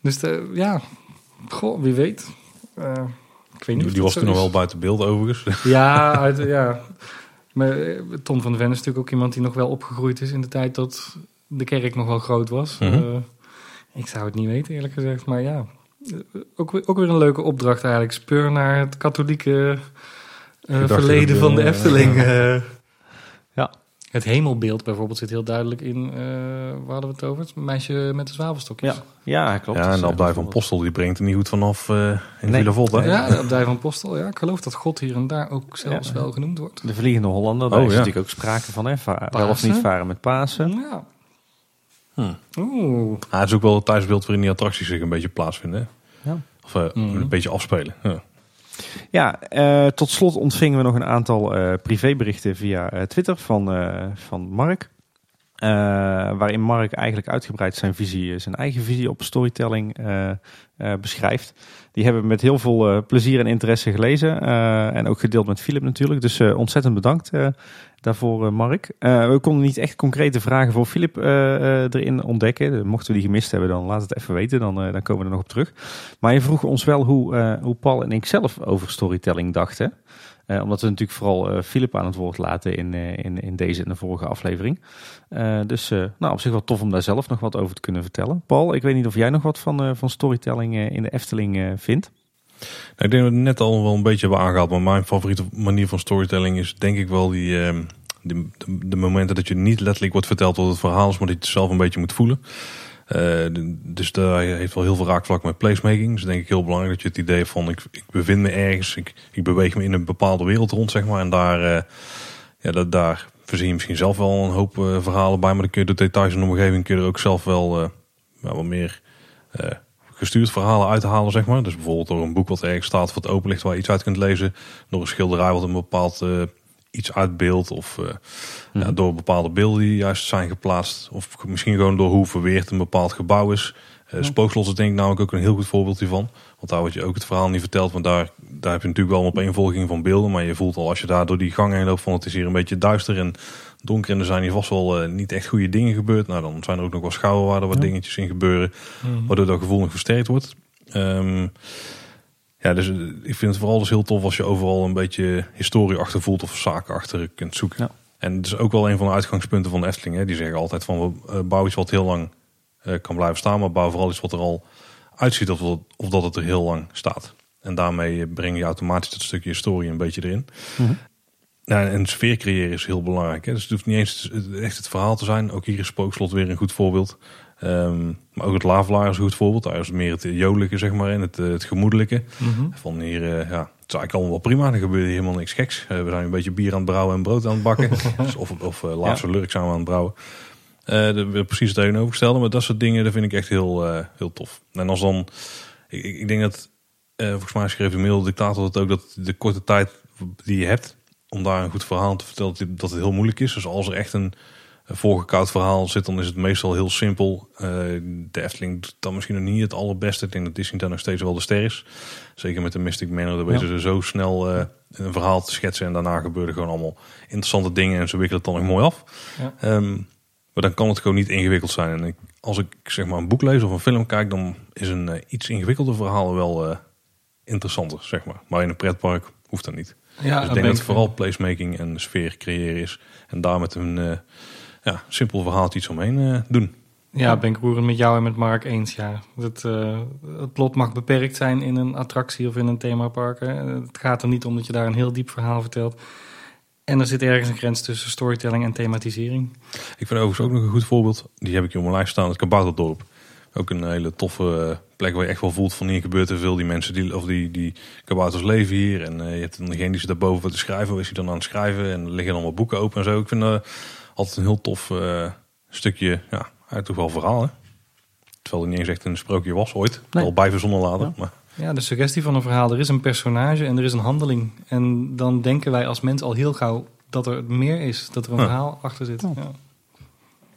dus de, ja, goh, wie weet. Eh, ik weet niet Die, of die was toen nog wel is. buiten beeld overigens. Ja, [laughs] uit, ja. Maar Tom van de Ven is natuurlijk ook iemand die nog wel opgegroeid is in de tijd dat de kerk nog wel groot was. Mhm. Eh, ik zou het niet weten eerlijk gezegd, maar ja. Ook, weer- ook weer een leuke opdracht eigenlijk. Speur naar het katholieke verleden dat, van de eh, Efteling. eh. Ja. Het hemelbeeld bijvoorbeeld zit heel duidelijk in, eh, waar hadden we het over? Het meisje met de zwavelstokjes. Ja, ja klopt. ja, en is, de eh, abdij van Postel die brengt er niet goed vanaf eh in Nee. Villa Volta. Ja, de abdij van Postel. Ja, ik geloof dat God hier en daar ook zelfs Ja. wel genoemd wordt. De Vliegende Hollander, daar Oh, is ja. natuurlijk ook sprake van. Hè? Wel of niet varen met Pasen. Ja. Hm. Oeh. Ah, het is ook wel het thuisbeeld waarin die attracties zich een beetje plaatsvinden. hè? Ja. Of eh, Mhm. een beetje afspelen. Ja. Ja, eh, tot slot ontvingen we nog een aantal eh, privéberichten via eh, Twitter van, van Mark. Waarin Mark eigenlijk uitgebreid zijn visie, zijn eigen visie op storytelling beschrijft. Die hebben we met heel veel eh, plezier en interesse gelezen. eh, en ook gedeeld met Philip natuurlijk. Dus eh, ontzettend bedankt daarvoor, Mark. We konden niet echt concrete vragen voor Philip erin ontdekken. Mochten we die gemist hebben, dan laat het even weten. Dan, dan komen we er nog op terug. Maar je vroeg ons wel hoe, hoe Paul en ik zelf over storytelling dachten. Eh, omdat we natuurlijk vooral Philip aan het woord laten in, eh, in, in deze en de vorige aflevering. Dus nou, op zich wel tof om daar zelf nog wat over te kunnen vertellen. Paul, ik weet niet of jij nog wat van, van storytelling in de Efteling vindt. Nou, ik denk dat we het net al wel een beetje hebben aangehaald. Maar mijn favoriete manier van storytelling is denk ik wel die, ehm, die- de, de momenten dat je niet letterlijk wordt verteld wat het verhaal is, maar dat je het zelf een beetje moet voelen. Eh, dus daar heeft wel heel veel raakvlak met placemaking. Dus denk ik heel belangrijk dat je het idee van ik, ik bevind me ergens. Ik, ik beweeg me in een bepaalde wereld rond, zeg maar. En daar, eh, ja, dat, daar verzin je misschien zelf wel een hoop eh, verhalen bij. Maar dan kun je de details in de omgeving kun je er ook zelf wel, wat meer gestuurd verhalen uithalen, zeg maar. Dus bijvoorbeeld door een boek wat ergens staat wat open ligt waar je iets uit kunt lezen. Door een schilderij wat een bepaald iets uitbeeldt. Of eh, ja, door bepaalde beelden die juist zijn geplaatst. Of misschien gewoon door hoe verweerd een bepaald gebouw is. Eh Spookslot is denk ik namelijk ook een heel goed voorbeeld hiervan. Want daar wordt je ook het verhaal niet verteld. Want daar, daar heb je natuurlijk wel een opeenvolging van beelden. Maar je voelt al als je daar door die gang heen loopt van het is hier een beetje duister en donker. En er zijn hier vast wel eh, niet echt goede dingen gebeurd. Nou, dan zijn er ook nog wel schouwen waar er wat Ja. dingetjes in gebeuren. Waardoor dat gevoel nog versterkt wordt. Ehm, ja, dus eh, ik vind het vooral dus heel tof als je overal een beetje historie achter voelt of zaken achter kunt zoeken. Ja. En het is ook wel een van de uitgangspunten van de Efteling. Hè. Die zeggen altijd van we eh, bouwen iets wat heel lang eh, kan blijven staan, maar bouw vooral iets wat er al uitziet of, dat- of dat het er heel lang staat. En daarmee breng je automatisch dat stukje historie een beetje erin. Mhm. Ja, en sfeer creëren is heel belangrijk. Hè. Dus het hoeft niet eens echt het verhaal te zijn. Ook hier is Spookslot weer een goed voorbeeld. Ehm, maar ook het Lavelaar is een goed voorbeeld. Daar is meer het jolijke, zeg maar, en het, eh, het gemoedelijke. Mhm. Van hier, eh, ja, het is eigenlijk allemaal wel prima. Er gebeurt hier helemaal niks geks. Eh, we zijn een beetje bier aan het brouwen en brood aan het bakken. [laughs] Dus of of uh, laatste lurk zijn we aan het brouwen. De, precies het tegenovergestelde. Maar dat soort dingen, dat vind ik echt heel, heel tof. En als dan, ik, ik denk dat, volgens mij schreef de mail dictator het ook, dat de korte tijd die je hebt om daar een goed verhaal te vertellen, dat het- dat heel moeilijk is. Dus als er echt een voorgekoud verhaal zit, dan is het meestal heel simpel. Eh, de Efteling doet dan misschien nog niet het allerbeste. Ik denk dat Disney daar nog steeds wel de ster is. Zeker met de Mystic Manor, daar weten ze zo snel eh, een verhaal te schetsen. En daarna gebeuren gewoon allemaal interessante dingen en ze wikkelen het dan nog mooi af. Ja. Ehm, maar dan kan het gewoon niet ingewikkeld zijn. En ik, als ik zeg maar een boek lees of een film kijk, dan is een eh, iets ingewikkelder verhaal wel interessanter, zeg maar. Maar in een pretpark hoeft dat niet. Ja, dus ik denk dat het vooral placemaking en sfeer creëren is. En daar met een ja, simpel verhaaltje iets omheen eh, doen. Ja, ben ik roerend met jou en met Mark eens. Ja. Het, eh, het plot mag beperkt zijn in een attractie of in een themapark. hè. Het gaat er niet om dat je daar een heel diep verhaal vertelt. En er zit ergens een grens tussen storytelling en thematisering. Ik vind overigens ook nog een goed voorbeeld. Die heb ik hier op mijn lijst staan. Het Kabouterdorp. Ook een hele toffe eh, plek waar je echt wel voelt van hier gebeurt er veel. Die mensen die, of die, die kabouters leven hier. En eh, je hebt dan degene die zit daarboven wat te schrijven. Is hij dan aan het schrijven. En er liggen wat boeken open en zo. Ik vind dat altijd een heel tof eh, stukje, ja, eigenlijk toch wel verhaal. Hè? Terwijl het niet eens echt een sprookje was ooit. Nee. Al bij verzonnen later. Ja. Maar Ja, de suggestie van een verhaal. Er is een personage en er is een handeling. En dan denken wij als mens al heel gauw dat er meer is. Dat er een Ja. verhaal achter zit. Ja. Ja.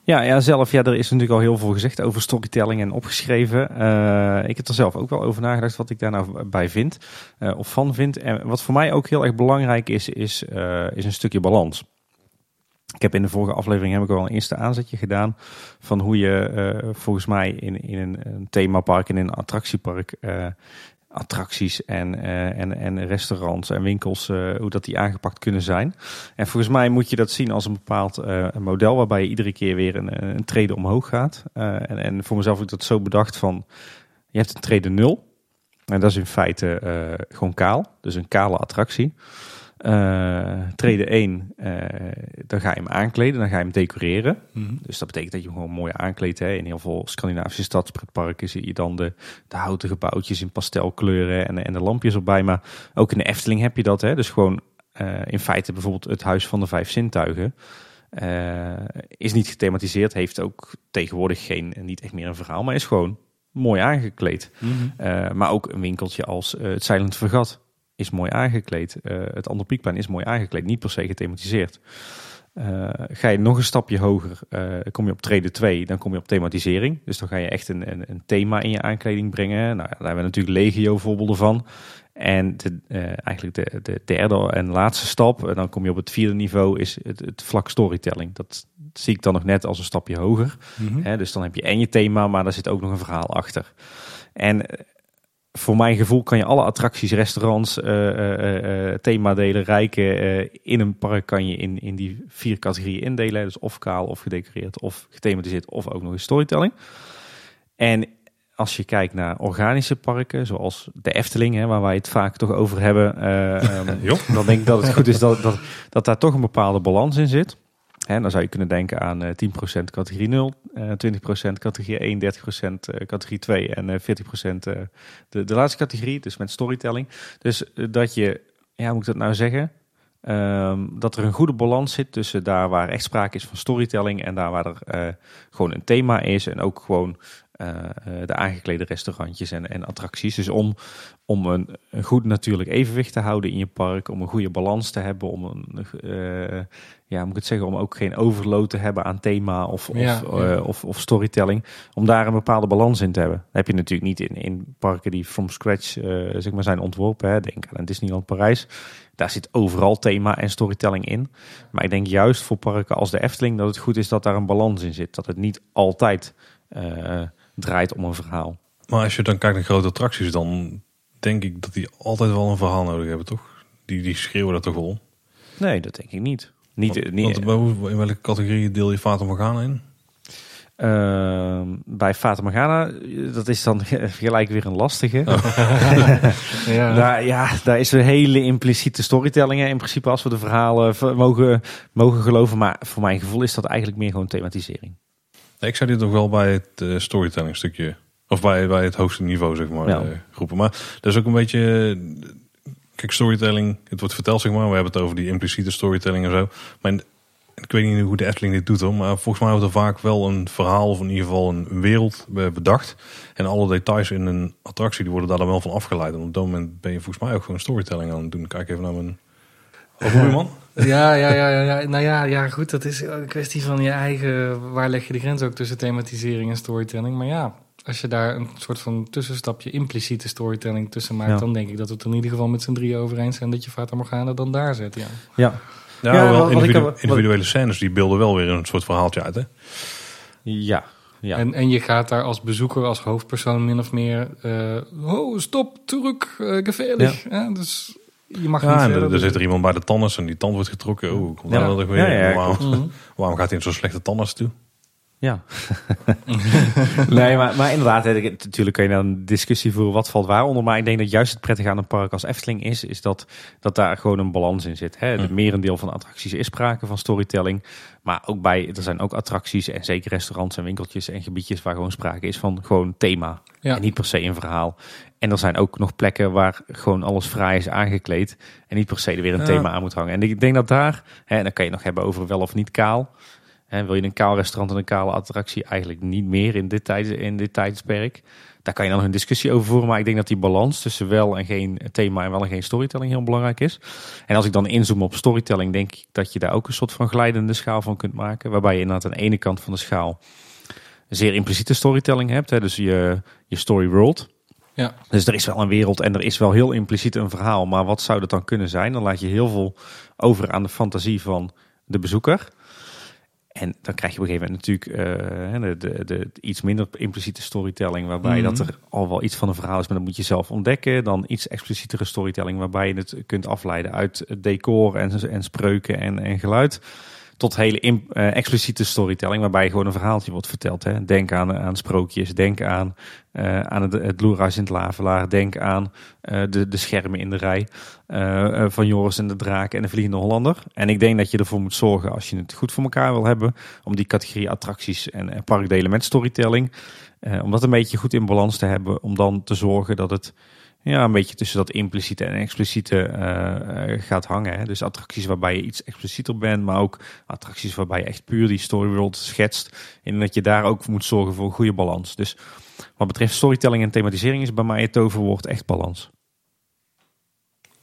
Ja, ja, zelf, ja, er is natuurlijk al heel veel gezegd over storytelling en opgeschreven. Eh, ik heb er zelf ook wel over nagedacht wat ik daar nou bij vind, eh, of van vind. En wat voor mij ook heel erg belangrijk is, is, eh, is een stukje balans. Ik heb in de vorige aflevering heb ik al een eerste aanzetje gedaan van hoe je eh, volgens mij in, in een, een themapark en in een attractiepark eh, attracties en, eh, en, en restaurants en winkels, hoe dat die aangepakt kunnen zijn. En volgens mij moet je dat zien als een bepaald model waarbij je iedere keer weer een, een trede omhoog gaat. En, en voor mezelf heb ik dat zo bedacht van, je hebt een trede nul. En dat is in feite gewoon kaal, dus een kale attractie. Eh trede 1, eh, dan ga je hem aankleden, dan ga je hem decoreren. Mhm. Dus dat betekent dat je hem gewoon mooi aankleedt. Hè. In heel veel Scandinavische stadspretparken zie je dan de, de houten gebouwtjes in pastelkleuren en, en de lampjes erbij. Maar ook in de Efteling heb je dat. Hè. Dus gewoon eh, in feite bijvoorbeeld het Huis van de Vijf Zintuigen. is niet gethematiseerd, heeft ook tegenwoordig geen, niet echt meer een verhaal, maar is gewoon mooi aangekleed. Mhm. Maar ook een winkeltje als het Silent Vergat. Is mooi aangekleed. Uh, het andere piekplein is mooi aangekleed, niet per se gethematiseerd. Uh, ga je nog een stapje hoger, uh, kom je op treden 2, dan kom je op thematisering. Dus dan ga je echt een, een, een thema in je aankleding brengen. Nou, daar hebben we natuurlijk legio voorbeelden van. En de, uh, eigenlijk de, de, derde en laatste stap, en dan kom je op het vierde niveau, is het, het vlak storytelling. Dat zie ik dan nog net als een stapje hoger. Mm -hmm. dus dan heb je en je thema, maar daar zit ook nog een verhaal achter. En voor mijn gevoel kan je alle attracties, restaurants, uh, uh, themadelen, rijken in een park kan je in, in die vier categorieën indelen. Dus of kaal, of gedecoreerd, of gethematiseerd, of ook nog een storytelling. En als je kijkt naar organische parken, zoals de Efteling, hè, waar wij het vaak toch over hebben, [laughs] um, dan denk ik dat het goed is dat, dat, dat daar toch een bepaalde balans in zit. En dan zou je kunnen denken aan uh, 10% categorie 0, uh, 20% categorie 1, 30% uh, categorie 2 en uh, 40% de, de laatste categorie, dus met storytelling. Dus dat je, ja, hoe moet ik dat nou zeggen? Um, dat er een goede balans zit tussen daar waar echt sprake is van storytelling en daar waar er gewoon een thema is en ook gewoon de aangeklede restaurantjes en, en attracties. Dus om, om een, een, goed natuurlijk evenwicht te houden in je park, om een goede balans te hebben, om een, uh, ja, moet ik het zeggen, om ook geen overload te hebben aan thema of, ja, of, ja. uh, of, of, storytelling, om daar een bepaalde balans in te hebben. Dat heb je natuurlijk niet in, in parken die from scratch zeg maar zijn ontworpen. Hè. Denk aan Disneyland Parijs. Daar zit overal thema en storytelling in. Maar ik denk juist voor parken als de Efteling dat het goed is dat daar een balans in zit. Dat het niet altijd draait om een verhaal. Maar als je dan kijkt naar grote attracties, dan denk ik dat die altijd wel een verhaal nodig hebben, toch? Die, die schreeuwen dat toch wel? Nee, dat denk ik niet. niet, want, niet want in welke categorie deel je Fata Morgana in? Uh, bij Fata Morgana, dat is dan [laughs] gelijk weer een lastige. Oh. [laughs] ja. Daar, ja, daar is een hele impliciete storytelling in principe als we de verhalen mogen, mogen geloven. Maar voor mijn gevoel is dat eigenlijk meer gewoon thematisering. Ik zou dit nog wel bij het uh, storytelling stukje, of bij, bij het hoogste niveau zeg maar, ja. uh, groepen. Maar dat is ook een beetje, kijk storytelling, het wordt verteld zeg maar, we hebben het over die impliciete storytelling en zo. Maar ik weet niet hoe de Efteling dit doet hoor, maar volgens mij wordt er vaak wel een verhaal of in ieder geval een wereld bedacht. En alle details in een attractie die worden daar dan wel van afgeleid. En op dat moment ben je volgens mij ook gewoon storytelling aan het doen. Kijk even naar mijn... Of man? [laughs] Ja, ja, ja, ja, nou ja, ja, goed. Dat is een kwestie van je eigen. Waar leg je de grens ook tussen thematisering en storytelling? Maar ja, als je daar een soort van tussenstapje impliciete storytelling tussen maakt, ja. dan denk ik dat we het in ieder geval met z'n drieën over eens zijn dat je Fata Morgana dan daar zet. Ja, ja. ja, ja wel individu individuele scènes die beelden wel weer een soort verhaaltje uit, hè? Ja. Ja. En, en je gaat daar als bezoeker, als hoofdpersoon min of meer... Uh, oh, stop, terug, uh, gevaarlijk. Ja. dus je mag ja, en er, er zit er iemand bij de tandarts en die tand wordt getrokken. Oh, komt ja. weer. Ja, ja, waarom, mm. waarom gaat hij in zo'n slechte tandarts toe? Ja. [laughs] nee, maar, maar inderdaad, natuurlijk kun je dan een discussie voeren wat valt waar onder. Maar ik denk dat juist het prettige aan een park als Efteling is, is dat, dat daar gewoon een balans in zit. Hè? De hm. merendeel van de attracties is sprake van storytelling. Maar ook bij, er zijn ook attracties en zeker restaurants en winkeltjes en gebiedjes waar gewoon sprake is van gewoon thema. Ja. En niet per se een verhaal. En er zijn ook nog plekken waar gewoon alles vrij is aangekleed. En niet per se er weer een ja. thema aan moet hangen. En ik denk dat daar, hè, dan kan je nog hebben over wel of niet kaal. Hè, wil je een kaal restaurant en een kale attractie? Eigenlijk niet meer in dit, tijd, in dit tijdsperk. Daar kan je dan een discussie over voeren. Maar ik denk dat die balans tussen wel en geen thema en wel en geen storytelling heel belangrijk is. En als ik dan inzoom op storytelling, denk ik dat je daar ook een soort van glijdende schaal van kunt maken. Waarbij je inderdaad aan de ene kant van de schaal zeer impliciete storytelling hebt. Hè, dus je, je story world. Ja. Dus er is wel een wereld en er is wel heel impliciet een verhaal. Maar wat zou dat dan kunnen zijn? Dan laat je heel veel over aan de fantasie van de bezoeker. En dan krijg je op een gegeven moment natuurlijk uh, de, de, de, iets minder impliciete storytelling, waarbij mm -hmm. dat er al wel iets van een verhaal is, maar dat moet je zelf ontdekken. Dan iets explicietere storytelling, waarbij je het kunt afleiden uit decor en, en spreuken en, en geluid tot hele uh, expliciete storytelling, waarbij gewoon een verhaaltje wordt verteld. Hè. Denk aan, aan sprookjes, denk aan, uh, aan het, het Loerhuis in het Lavelaar, denk aan uh, de, de schermen in de rij van Joris en de Draak en de Vliegende Hollander. En ik denk dat je ervoor moet zorgen, als je het goed voor elkaar wil hebben, om die categorie attracties en parkdelen met storytelling, om dat een beetje goed in balans te hebben, om dan te zorgen dat het ja, een beetje tussen dat impliciete en expliciete uh, gaat hangen. Hè. Dus attracties waarbij je iets explicieter bent, maar ook attracties waarbij je echt puur die story world schetst. En dat je daar ook moet zorgen voor een goede balans. Dus wat betreft storytelling en thematisering is bij mij het toverwoord echt balans.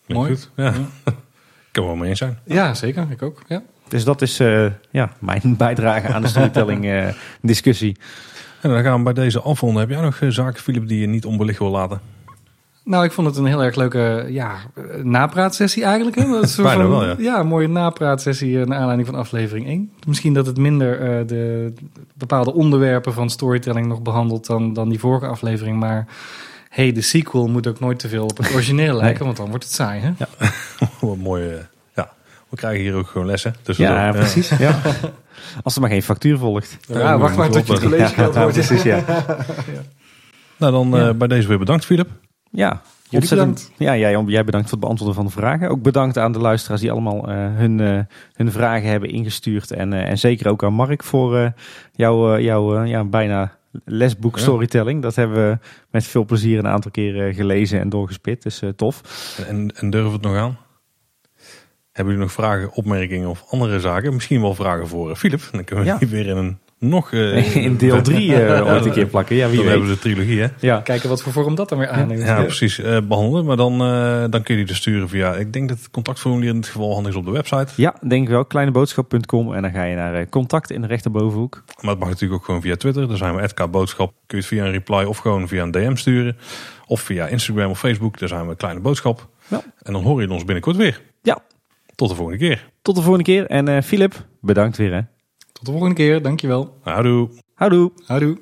Mooi. Goed. Ja. Ik [laughs] kan er wel mee eens zijn. Ja, zeker. Ik ook. Ja. Dus dat is eh, ja, mijn [laughs] bijdrage aan de storytelling eh, discussie. En dan gaan we bij deze afronden. Heb jij nog eh, zaken, Philip, die je niet onbelicht wil laten? Nou, ik vond het een heel erg leuke ja, napraatsessie eigenlijk. Hè? Dat is [laughs] een soort Bijna van- wel, ja. een mooie napraatsessie eh, naar aanleiding van aflevering 1. Misschien dat het minder eh, de bepaalde onderwerpen van storytelling nog behandelt dan, dan die vorige aflevering. Maar hey, de sequel moet ook nooit te veel op het [laughs] origineel lijken, want dan wordt het saai. Hè? [laughs] Wat mooi. eh, ja, we krijgen hier ook gewoon lessen. tussendoor. Ja, precies. Ja. Als er maar geen factuur volgt. Ja, wacht maar tot je het collegegeld Ja, wordt. precies, ja. Nou, dan eh, Ja. bij deze weer bedankt, Philip. Ja, Jullie bedankt. Ja, jij, jij bedankt voor het beantwoorden van de vragen. Ook bedankt aan de luisteraars die allemaal eh, hun, eh, hun vragen hebben ingestuurd. En, eh, en zeker ook aan Mark voor jouw eh, ja, bijna lesboek Ja. storytelling. Dat hebben we met veel plezier een aantal keren gelezen en doorgespit. Dus tof. En, en durven we het nog aan? Hebben jullie nog vragen, opmerkingen of andere zaken? Misschien wel vragen voor Philip. Dan kunnen we Ja. die weer in een nog... eh, [laughs] In deel [laughs] 3 ooit een keer plakken. Ja, wie Dan hebben we de trilogie, hè? Ja. Kijken wat voor vorm dat dan weer aanneemt. Ja, precies. eh, behandelen. Maar dan, eh, dan kun je die dus sturen via... Ik denk dat het contactformulier in dit geval handig is op de website. Ja, denk ik wel. Kleineboodschap.com en dan ga je naar eh, contact in de rechterbovenhoek. Maar het mag natuurlijk ook gewoon via Twitter. Daar zijn we @boodschap. Kun je het via een reply of gewoon via een DM sturen. Of via Instagram of Facebook. Daar zijn we Kleine Boodschap. Ja. En dan hoor je ons binnenkort weer. Ja, Tot de volgende keer. tot de volgende keer. En eh Philip, bedankt weer hè. Tot de volgende keer. Dankjewel. Houdoe. Houdoe. Houdoe.